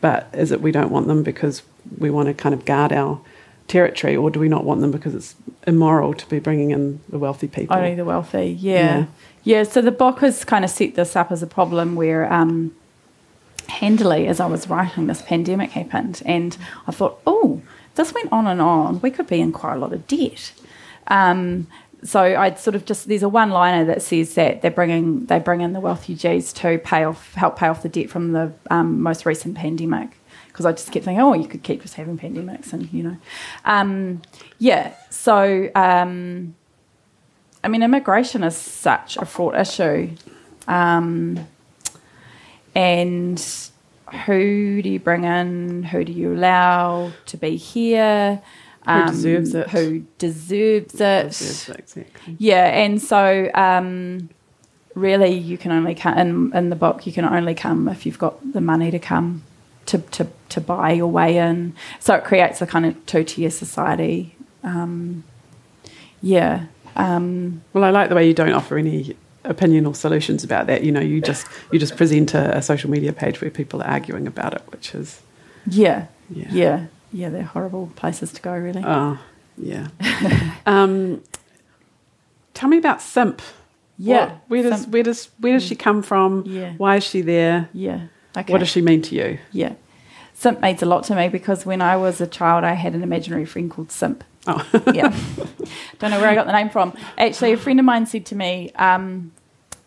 but is it we don't want them because we want to kind of guard our territory, or do we not want them because it's immoral to be bringing in the wealthy people? Only the wealthy, yeah. yeah. yeah so the book has kind of set this up as a problem where um, handily, as I was writing, this pandemic happened, and I thought, oh, this went on and on. We could be in quite a lot of debt. Um, so I'd sort of just there's a one liner that says that they're bringing they bring in the wealthy G's to pay off help pay off the debt from the um, most recent pandemic. Because I just kept thinking oh you could keep just having pandemics and you know. Um, yeah so um, I mean immigration is such a fraught issue. Um, and who do you bring in? Who do you allow to be here Who deserves it? Who deserves it? Deserves it, exactly. Yeah, and so um, really, you can only come in, in the book. You can only come if you've got the money to come to to, to buy your way in. So it creates a kind of two tier society. Um, yeah. Um, Well, I like the way you don't offer any opinion or solutions about that. You know, you just you just present a, a social media page where people are arguing about it, which is yeah, Yeah. yeah, yeah, They're horrible places to go, really. oh yeah. um, tell me about Simp. yeah. What- where does Simp. where does where does she come from? Yeah. Why is she there? yeah. Okay. What does she mean to you? Yeah. Simp means a lot to me because when I was a child, I had an imaginary friend called Simp. Oh, yeah. Don't know where I got the name from. Actually, a friend of mine said to me um,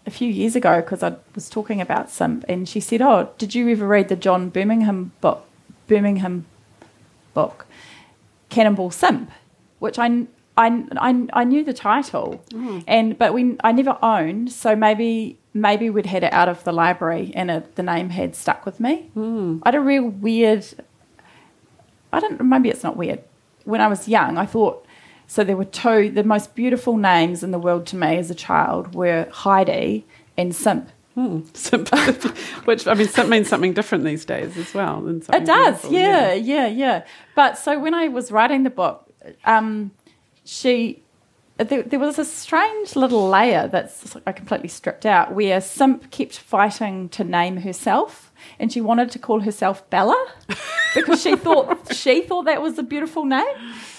a few years ago, because I was talking about Simp, and she said, Oh, did you ever read the John Burningham book, Burningham book, Cannonball Simp? Which I, I, I, I knew the title, mm-hmm. and but we I never owned, so maybe maybe we'd had it out of the library and it, the name had stuck with me. Mm. I had a real weird I don't maybe it's not weird. When I was young, I thought so there were two the most beautiful names in the world to me as a child were Heidi and Simp. Simp, which I mean, Simp means something different these days as well. It does, beautiful, yeah, yeah, yeah. But so when I was writing the book, um, she there, there was a strange little layer that's I completely stripped out where Simp kept fighting to name herself, and she wanted to call herself Bella because she thought she thought that was a beautiful name,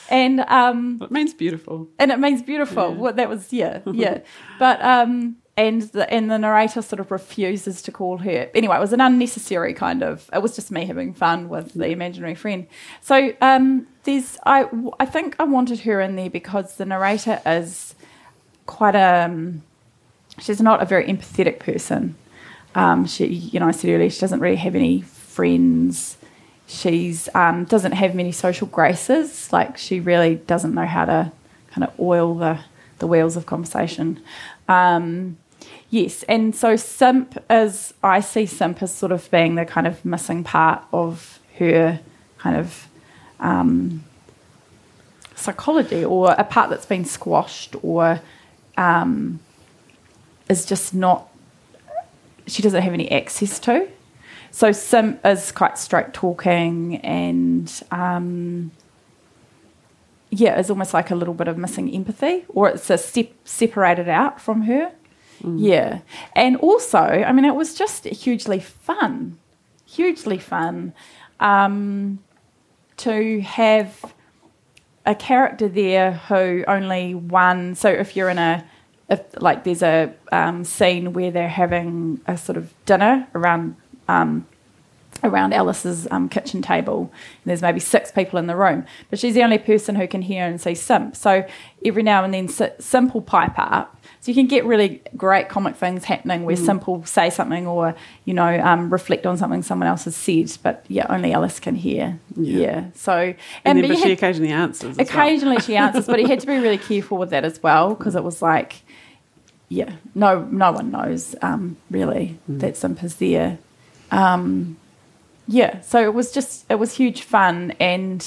and um, It means beautiful. and it means beautiful. Well, that was yeah, yeah. But um, and the and the narrator sort of refuses to call her. Anyway, it was an unnecessary kind of. It was just me having fun with the imaginary friend. So um, there's I I think I wanted her in there because the narrator is quite a. Um, she's not a very empathetic person. Um, she, you know, I said earlier, she doesn't really have any friends. She's um, doesn't have many social graces. Like she really doesn't know how to kind of oil the the wheels of conversation. Um, yes, and so simp is I see simp as sort of being the kind of missing part of her kind of um, psychology, or a part that's been squashed, or um, is just not. She doesn't have any access to. So simp is quite straight talking and um, yeah, is almost like a little bit of missing empathy, or it's a step separated out from her. Yeah, and also, I mean, it was just hugely fun, hugely fun um, to have a character there who only one. So if you're in a if like there's a um, scene where they're having a sort of dinner around um, around Alice's um, kitchen table, and there's maybe six people in the room, but she's the only person who can hear and see Simp. So every now and then, si- Simp will pipe up. So you can get really great comic things happening where Simp will say something or you know um, reflect on something someone else has said, but yeah, only Alice can hear. Yeah. So And, and, then, but but she had- occasionally answers. as well. Occasionally she answers, but he had to be really careful with that as well because it was like, yeah, no, no one knows um, really that Simp is there. Um, yeah, so it was just it was huge fun and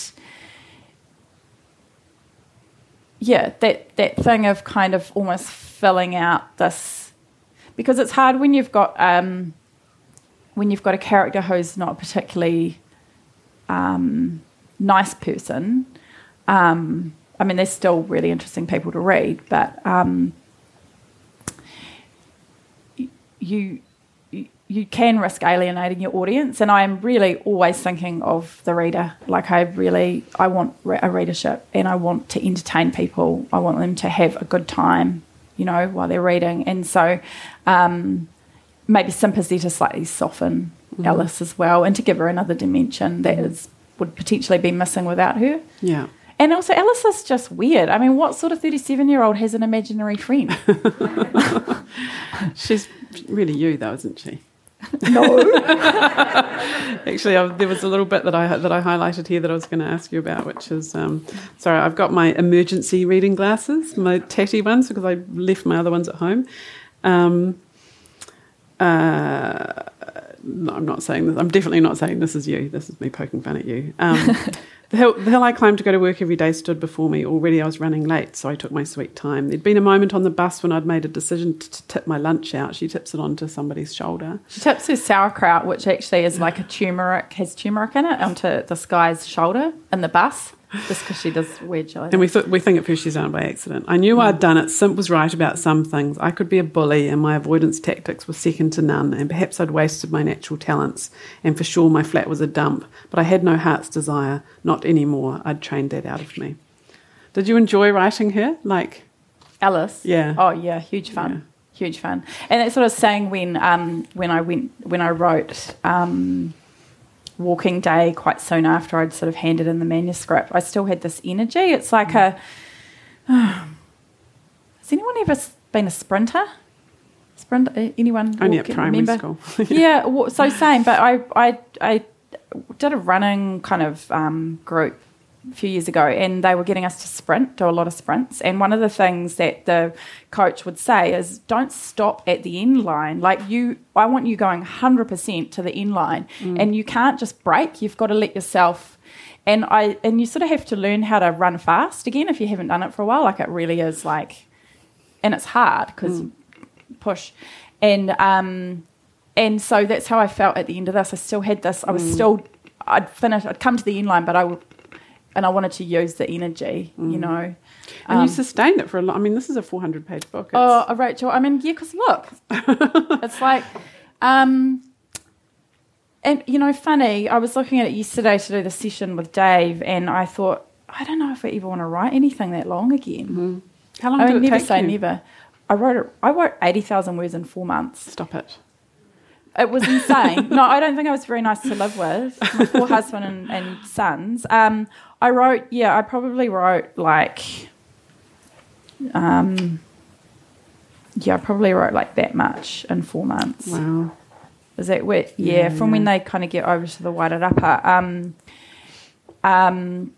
yeah, that that thing of kind of almost filling out this because it's hard when you've got um, when you've got a character who's not a particularly um, nice person. Um, I mean, they're still really interesting people to read, but um, you you- can risk alienating your audience, and I am really always thinking of the reader. Like I really, I want a readership, and I want to entertain people. I want them to have a good time, you know, while they're reading, and so. Um, maybe sympathy to slightly soften Alice as well and to give her another dimension that is would potentially be missing without her. Yeah. And also, Alice is just weird. I mean, what sort of 37 year old has an imaginary friend? She's really you, though, isn't she? No. Actually, I, there was a little bit that I that I highlighted here that I was going to ask you about, which is um, sorry, I've got my emergency reading glasses, my tatty ones, because I left my other ones at home. Um, uh, I'm not saying this. I'm definitely not saying this is you. This is me poking fun at you. Um, the, hill, the hill I climbed to go to work every day stood before me. Already I was running late, so I took my sweet time. There'd been a moment on the bus when I'd made a decision to, tip my lunch out. She tips it onto somebody's shoulder. She tips her sauerkraut, which actually is like a turmeric, has turmeric in it, onto this guy's shoulder in the bus, just because she does weird shit. And we, thought we think at first she's done it by accident. I knew I'd done it. Simp was right about some things. I could be a bully, and my avoidance tactics were second to none, and perhaps I'd wasted my natural talents. And for sure, my flat was a dump. But I had no heart's desire. Not anymore. I'd trained that out of me. Did you enjoy writing her? Like, Alice. Yeah. Oh yeah, huge fun. Huge fun. And that's what I was saying when um, when I went when I wrote um, Walking Day quite soon after I'd sort of handed in the manuscript. I still had this energy. It's like a. has anyone ever been a sprinter? Sprint? uh, Anyone? only at primary remember? school. yeah, wa- so same. But I, I, I did a running kind of um, group a few years ago, and they were getting us to sprint, do a lot of sprints. And one of the things that the coach would say is, "Don't stop at the end line. Like you, I want you going hundred percent to the end line, mm. and you can't just break. You've got to let yourself." And I, and you sort of have to learn how to run fast again if you haven't done it for a while. Like it really is like, and it's hard because mm. push, and um, and so that's how I felt at the end of this. I still had this. I was mm. still. I'd finished. I'd come to the end line, but I, and I wanted to use the energy. You know. and Um, you sustained it for a lot. I mean, this is a 400 page book. It's, Oh, Rachael. I mean, yeah, because look, it's like, um, and you know, funny. I was looking at it yesterday to do the session with Dave, and I thought, I don't know if I ever want to write anything that long again. How long I did mean, it never take say you? never. I wrote it. I wrote eighty thousand words in four months. Stop it. It was insane. no, I don't think I was very nice to live with. My poor husband and, and sons. Um, I wrote, yeah, I probably wrote like, um, yeah, I probably wrote like that much in four months. Wow. Is that where? Yeah, Yeah, from when they kind of get over to the Wairarapa. Um, um,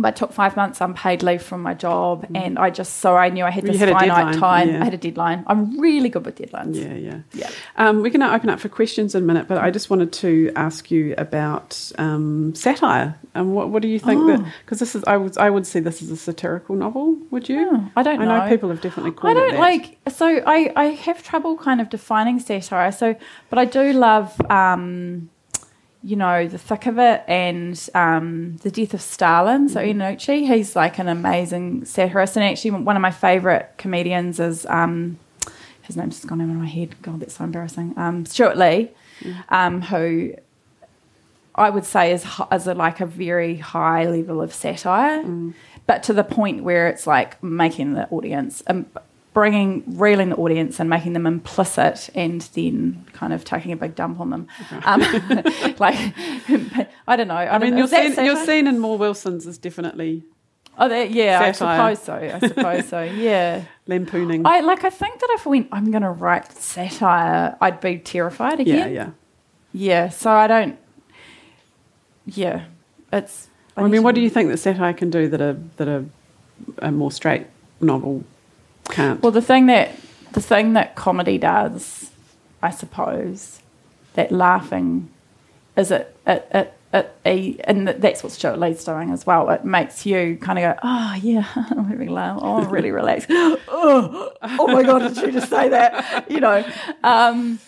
but I took five months unpaid leave from my job, and I just so I knew I had this had finite time. yeah. I had a deadline. I'm really good with deadlines. Yeah, yeah. Yeah. Um, we're going to open up for questions in a minute, but I just wanted to ask you about um, satire and what what do you think that Oh. because this is I would I would see this as a satirical novel. Would you? Oh, I don't I know know. people have definitely called I don't that. like so I, I have trouble kind of defining satire. So but I do love um, you know, the thick of it and um, the death of Stalin. So Mm-hmm. Iannucci, he's like an amazing satirist and actually one of my favourite comedians is um, his name's just gone over my head. God, that's so embarrassing. Um, Stewart Lee, Mm-hmm. um, who I would say is is a, like a very high level of satire, Mm. but to the point where it's like making the audience, bringing, reeling the audience and making them implicit, and then kind of taking a big dump on them. Um, like I don't know. I, I mean, know. your scene, your scene in More Wilsons is definitely Oh, that, yeah, Satire. I suppose so. I suppose so. Yeah. lampooning. I like. I think that if we, I'm going to write satire, I'd be terrified again. yeah. Yeah, yeah. so I don't. Yeah, it's. I mean, what do you think that satire can do that a that a, a more straight novel can't? Well, the thing that the thing that comedy does, I suppose, that laughing, is it it it. It, a, and that's what Stewart Lee's doing as well. It makes you kind of go, oh yeah, I'm having a laugh. Oh, I'm really relaxed. oh, oh my god, did you just say that? You know, um,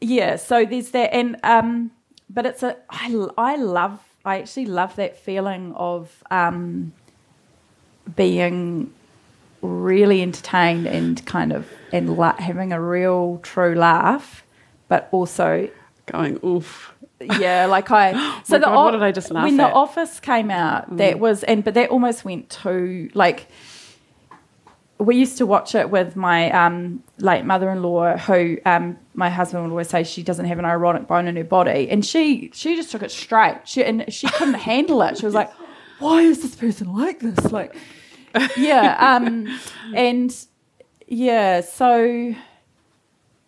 yeah. So there's that, and um, but it's a I I love I actually love that feeling of um, being really entertained and kind of and la- having a real true laugh, but also Going oof. yeah, like I. So My the God, O- what did I just laugh when at? the Office came out, that was and but that almost went too like. we used to watch it with my um, late mother-in-law, who um, my husband would always say she doesn't have an ironic bone in her body, and she she just took it straight. She and she couldn't handle it. She was like, "Why is this person like this?" Like, yeah, um, and yeah, so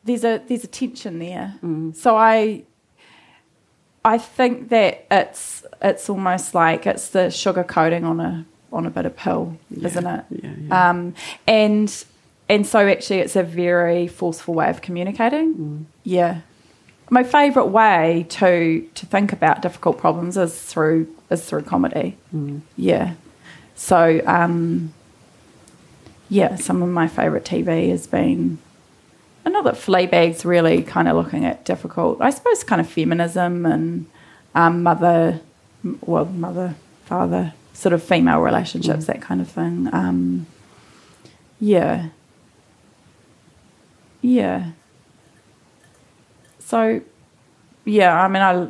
there's a there's a tension there. So I I think that it's it's almost like it's the sugar coating on a on a bit of pill, isn't it? Yeah, yeah. Um, and and so actually, it's a very forceful way of communicating. Yeah, my favourite way to to think about difficult problems is through is through comedy. Yeah, so um, yeah, some of my favourite TV has been. And not that Fleabag's really kind of looking at difficult, I suppose, kind of feminism and um, mother, well, mother, father, sort of female relationships, that kind of thing. Um, yeah. Yeah. So, yeah, I mean, I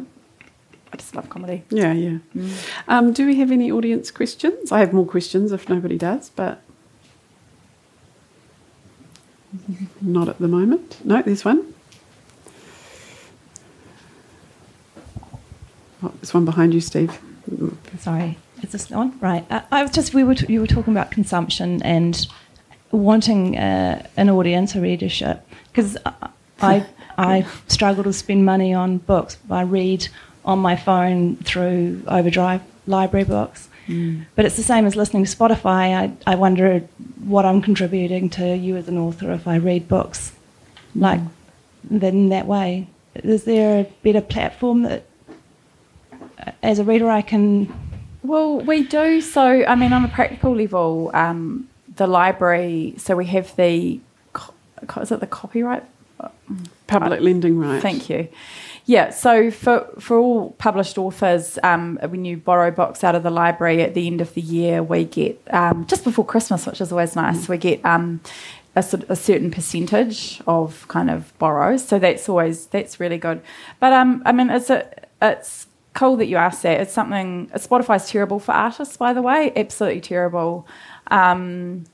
just love comedy. Yeah, yeah. Um, do we have any audience questions? I have more questions if nobody does, but not at the moment. No, there's one. Oh, there's one behind you, Steve. Sorry, is this on? Right. Uh, I was just we were t- you were talking about consumption and wanting uh, an audience, a readership, because I I struggle to spend money on books. I read on my phone through Overdrive library books. But it's the same as listening to Spotify. I, I wonder what I'm contributing to you as an author if I read books like in that way. Is there a better platform that, as a reader, I can Well, we do. So, I mean, on a practical level, um, the library, so we have the, co- co- is it the copyright? Public lending right. Thank you. Yeah, so for, for all published authors, um, when you borrow books out of the library at the end of the year, we get, um, just before Christmas, which is always nice, we get um, a, a certain percentage of kind of borrows. So that's always, that's really good. But um, I mean, it's, a, it's cool that you asked that. It's something, Spotify's terrible for artists, by the way, absolutely terrible. Um,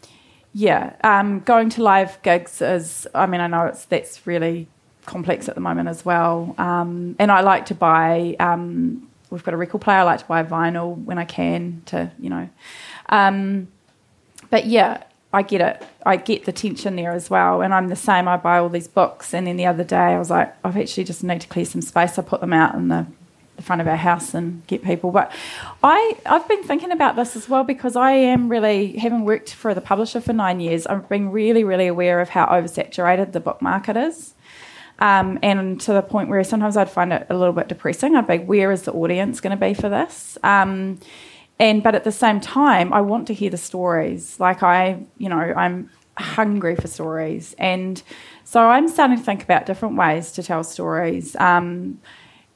yeah, um, going to live gigs is. I mean, I know it's that's really complex at the moment as well. Um, and I like to buy. Um, we've got a record player. I like to buy vinyl when I can to you know. Um, but yeah, I get it. I get the tension there as well. And I'm the same. I buy all these books, and then the other day I was like, I've actually just need to clear some space. I put them out in the the front of our house and get people. But I, I've been thinking about this as well because I am really, having worked for the publisher for nine years, I've been really, really aware of how oversaturated the book market is. Um, and to the point where sometimes I'd find it a little bit depressing. I'd be, where is the audience going to be for this? Um, and but at the same time, I want to hear the stories. Like I, you know, I'm hungry for stories, and so I'm starting to think about different ways to tell stories. Um,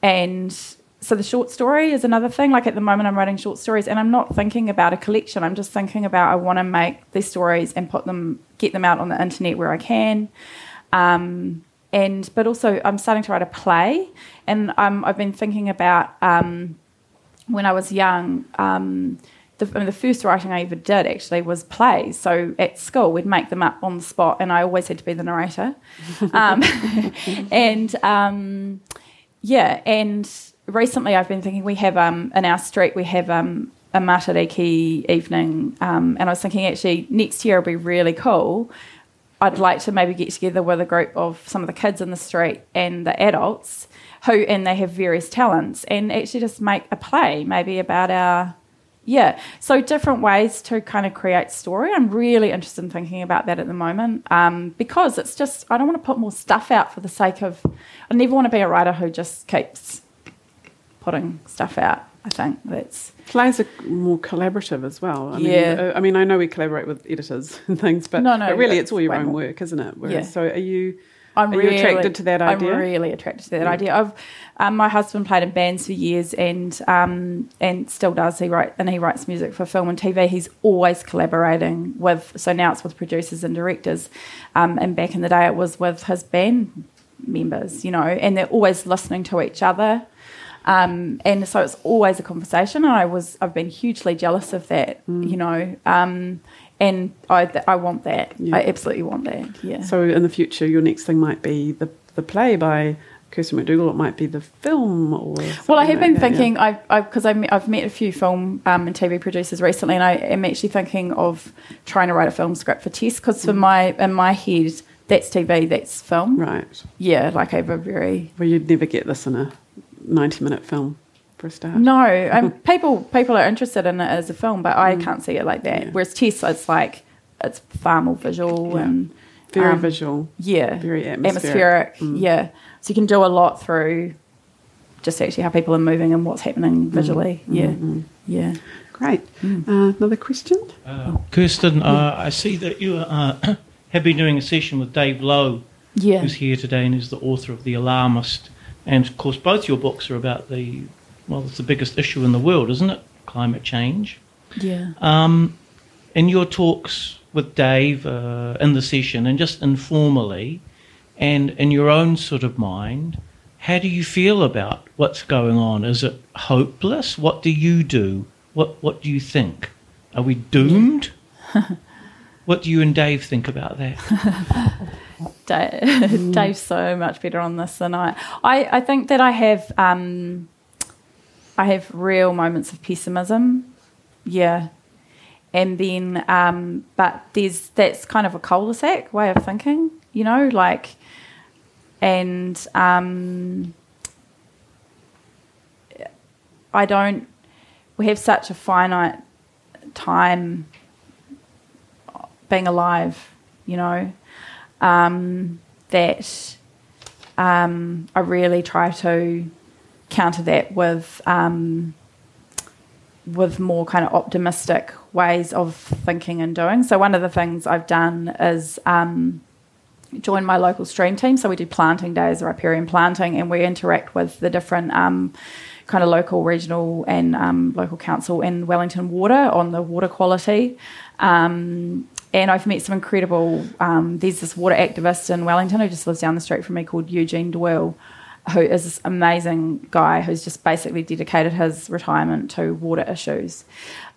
and so the short story is another thing. Like at the moment, I'm writing short stories, and I'm not thinking about a collection. I'm just thinking about I want to make these stories and put them, get them out on the internet where I can. Um, and but also, I'm starting to write a play, and um, I've been thinking about um, when I was young. Um, the, I mean, the first writing I ever did actually was plays. So at school, we'd make them up on the spot, and I always had to be the narrator. um, and um, yeah, and recently I've been thinking we have um, in our street we have um, a Matariki evening, um, and I was thinking actually next year will be really cool. I'd like to maybe get together with a group of some of the kids in the street and the adults who, and they have various talents, and actually just make a play maybe about our yeah, so different ways to kind of create story. I'm really interested in thinking about that at the moment um, because it's just, I don't want to put more stuff out for the sake of, I never want to be a writer who just keeps putting stuff out. I think that's, Plays are more collaborative as well. I mean, Yeah. uh, I mean, I know we collaborate with editors and things, but, No, no, but really, it's all your own work, isn't it? Whereas, Yeah. So, are you? I'm Are you really attracted to that idea? I'm really attracted to that idea. I've, um, my husband played in bands for years and um, and still does. He write and he writes music for film and TV. He's always collaborating with. So now it's with producers and directors, um, and back in the day it was with his band members. You know, and they're always listening to each other. Um, and so it's always a conversation. And I was, I've been hugely jealous of that, you know. Um, and I I want that. Yeah. I absolutely want that. Yeah. So in the future, your next thing might be the the play by Kirsten McDougall. It might be the film or. Well, I have been like that, yeah. thinking, I because I've, I've met a few film um, and TV producers recently, and I am actually thinking of trying to write a film script for Tess because for my in my head, that's TV, that's film. Right. Yeah, like I have a very Well, you'd never get this in a ninety-minute film for a start. no. Um, people people are interested in it as a film, but I can't see it like that. Mm. Yeah. Whereas Tess, it's like it's far more visual Yeah. and Very um, visual. yeah, Very atmospheric. Mm. Yeah, so you can do a lot through just actually how people are moving and what's Mm. happening visually. Yeah, yeah. Great. Mm. Uh, another question? Uh, Kirsten, uh, I see that you uh, have been doing a session with Dave Lowe, Yeah. who's here today and is the author of The Alarmist. And of course, both your books are about the, well, it's the biggest issue in the world, isn't it? Climate change. Yeah. Um, in your talks with Dave uh, in the session and just informally, and in your own sort of mind, how do you feel about what's going on? Is it hopeless? What do you do? What What do you think? Are we doomed? what do you and Dave think about that? Dave, Dave's so much better on this than I. I, I think that I have um, I have real moments of pessimism. Yeah. And then um, but there's that's kind of a cul-de-sac way of thinking, you know, like and um, I don't we have such a finite time being alive, you know um, that um, I really try to counter that with um, with more kind of optimistic ways of thinking and doing. So one of the things I've done is um, join my local stream team. So we do planting days, riparian planting, and we interact with the different um, kind of local, regional, and um, local council in Wellington Water on the water quality. Um, and I've met some incredible. Um, there's this water activist in Wellington who just lives down the street from me called Eugene Dwell, who is this amazing guy who's just basically dedicated his retirement to water issues.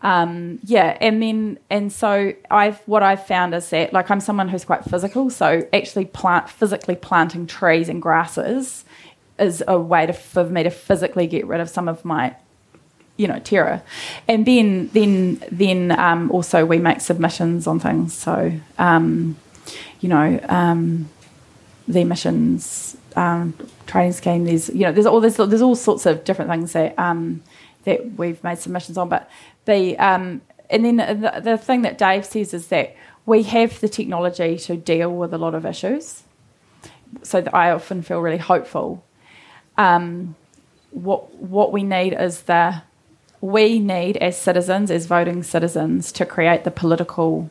Um, yeah, and then and so I've what I've found is that like I'm someone who's quite physical, so actually plant physically planting trees and grasses is a way to for me to physically get rid of some of my you know terror and then then then um, also we make submissions on things. So um, you know um, the emissions um, trading scheme there's you know there's all there's, there's all sorts of different things that um, that we've made submissions on. But the um, and then the, the thing that Dave says is that we have the technology to deal with a lot of issues. So I often feel really hopeful. What what we need is the we need as citizens, as voting citizens, to create the political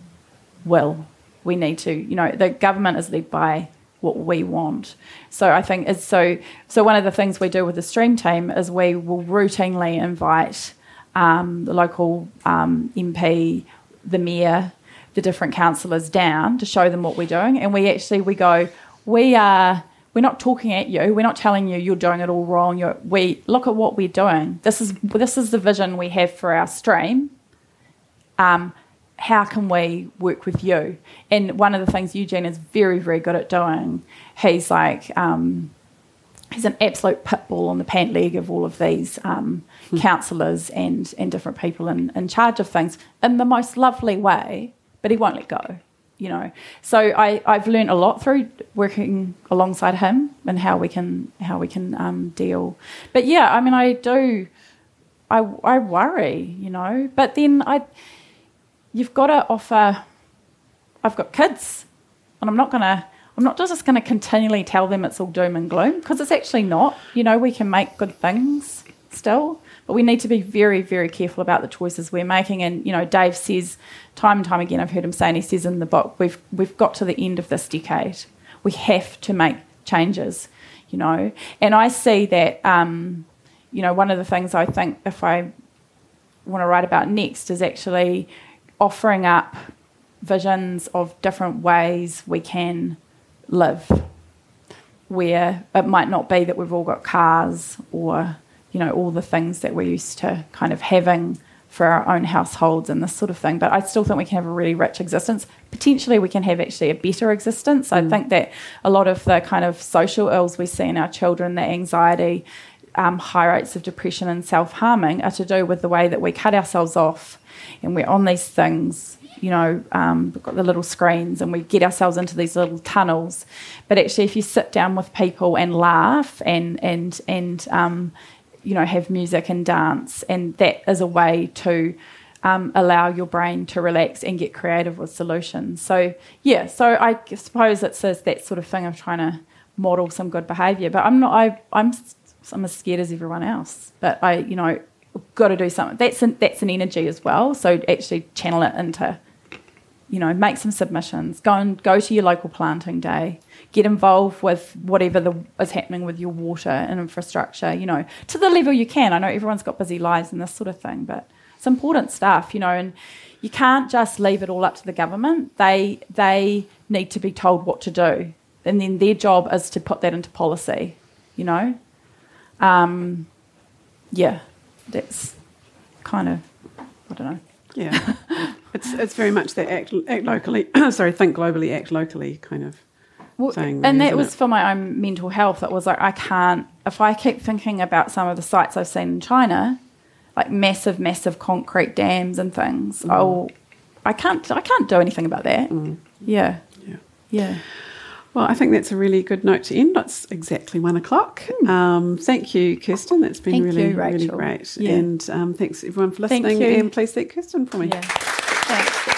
will. We need to, you know, the government is led by what we want. So I think it's so. So one of the things we do with the stream team is we will routinely invite um, the local um, MP, the mayor, the different councillors down to show them what we're doing, and we actually we go, we are we're not talking at you. We're not telling you you're doing it all wrong. You're, we look at what we're doing. This is this is the vision we have for our stream. Um, how can we work with you? And one of the things Eugene is very very good at doing. He's like um, he's an absolute pit bull on the pant leg of all of these um, councillors and and different people in, in charge of things in the most lovely way. But he won't let go you know. So I, i've learned a lot through working alongside him and how we can how we can um, deal. But yeah i mean i do i i worry you know. But then i you've got to offer i've got kids and i'm not to i'm not just going to continually tell them it's all doom and gloom because it's actually not. You know we can make good things still but we need to be very, very careful about the choices we're making. And you know, Dave says time and time again, I've heard him say, and he says in the book, we've we've got to the end of this decade. We have to make changes, you know. And I see that, um, you know, one of the things I think if I want to write about next is actually offering up visions of different ways we can live, where it might not be that we've all got cars or you know all the things that we're used to kind of having for our own households and this sort of thing. But I still think we can have a really rich existence. Potentially, we can have actually a better existence. I think that a lot of the kind of social ills we see in our children, the anxiety, um, high rates of depression and self harming, are to do with the way that we cut ourselves off and we're on these things. You know, um, we've got the little screens and we get ourselves into these little tunnels. But actually, if you sit down with people and laugh and and and um, you know have music and dance, and that is a way to um, allow your brain to relax and get creative with solutions. So yeah, so I suppose it's that sort of thing of trying to model some good behaviour. But I'm not. I I'm I'm as scared as everyone else. But I you know got to do something. That's an, that's an energy as well. So actually channel it into you know, make some submissions. Go and go to your local planting day. Get involved with whatever the, is happening with your water and infrastructure. You know, to the level you can. I know everyone's got busy lives and this sort of thing, but it's important stuff. You know, and you can't just leave it all up to the government. They they need to be told what to do, and then their job is to put that into policy. You know, um, yeah, that's kind of I don't know. Yeah, it's it's very much that act, act locally. sorry, think globally, act locally kind of well, thing. and really, that was isn't for my own mental health. It was like I can't if I keep thinking about some of the sites I've seen in China, like massive, massive concrete dams and things. Mm. Oh, I can't I can't do anything about that. Yeah, Yeah. yeah. Well, I think that's a really good note to end. It's exactly one o'clock. Um, thank you, Kirsten. That's been Thank really, you, really great. Yeah. And um, thanks everyone for Thank listening. you. And please thank Kirsten for me. Yeah. Thanks.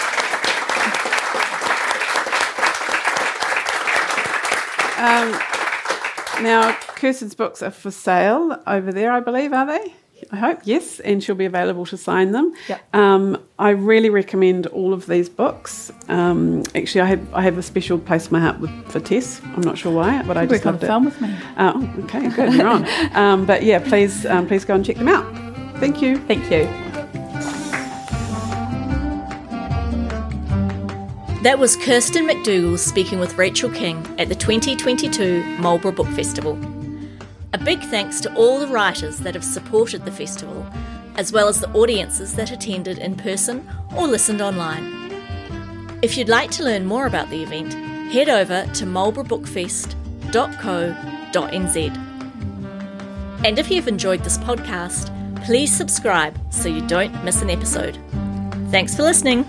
Um, now, Kirsten's books are for sale over there, I believe, are they? I hope, yes, and she'll be available to sign them. Yep. Um, I really recommend all of these books. Um, actually, I have I have a special place in my heart with, for Tess. I'm not sure why, but I You just work on a loved it. film with me. Oh, okay, good. You're on. Um, but yeah, please, um, please go and check them out. Thank you. Thank you. That was Kirsten McDougall speaking with Rachael King at the 2022 Marlborough Book Festival. Big thanks to all the writers that have supported the festival, as well as the audiences that attended in person or listened online. If you'd like to learn more about the event, head over to marlboroughbookfest.co.nz. And if you've enjoyed this podcast, please subscribe so you don't miss an episode. Thanks for listening.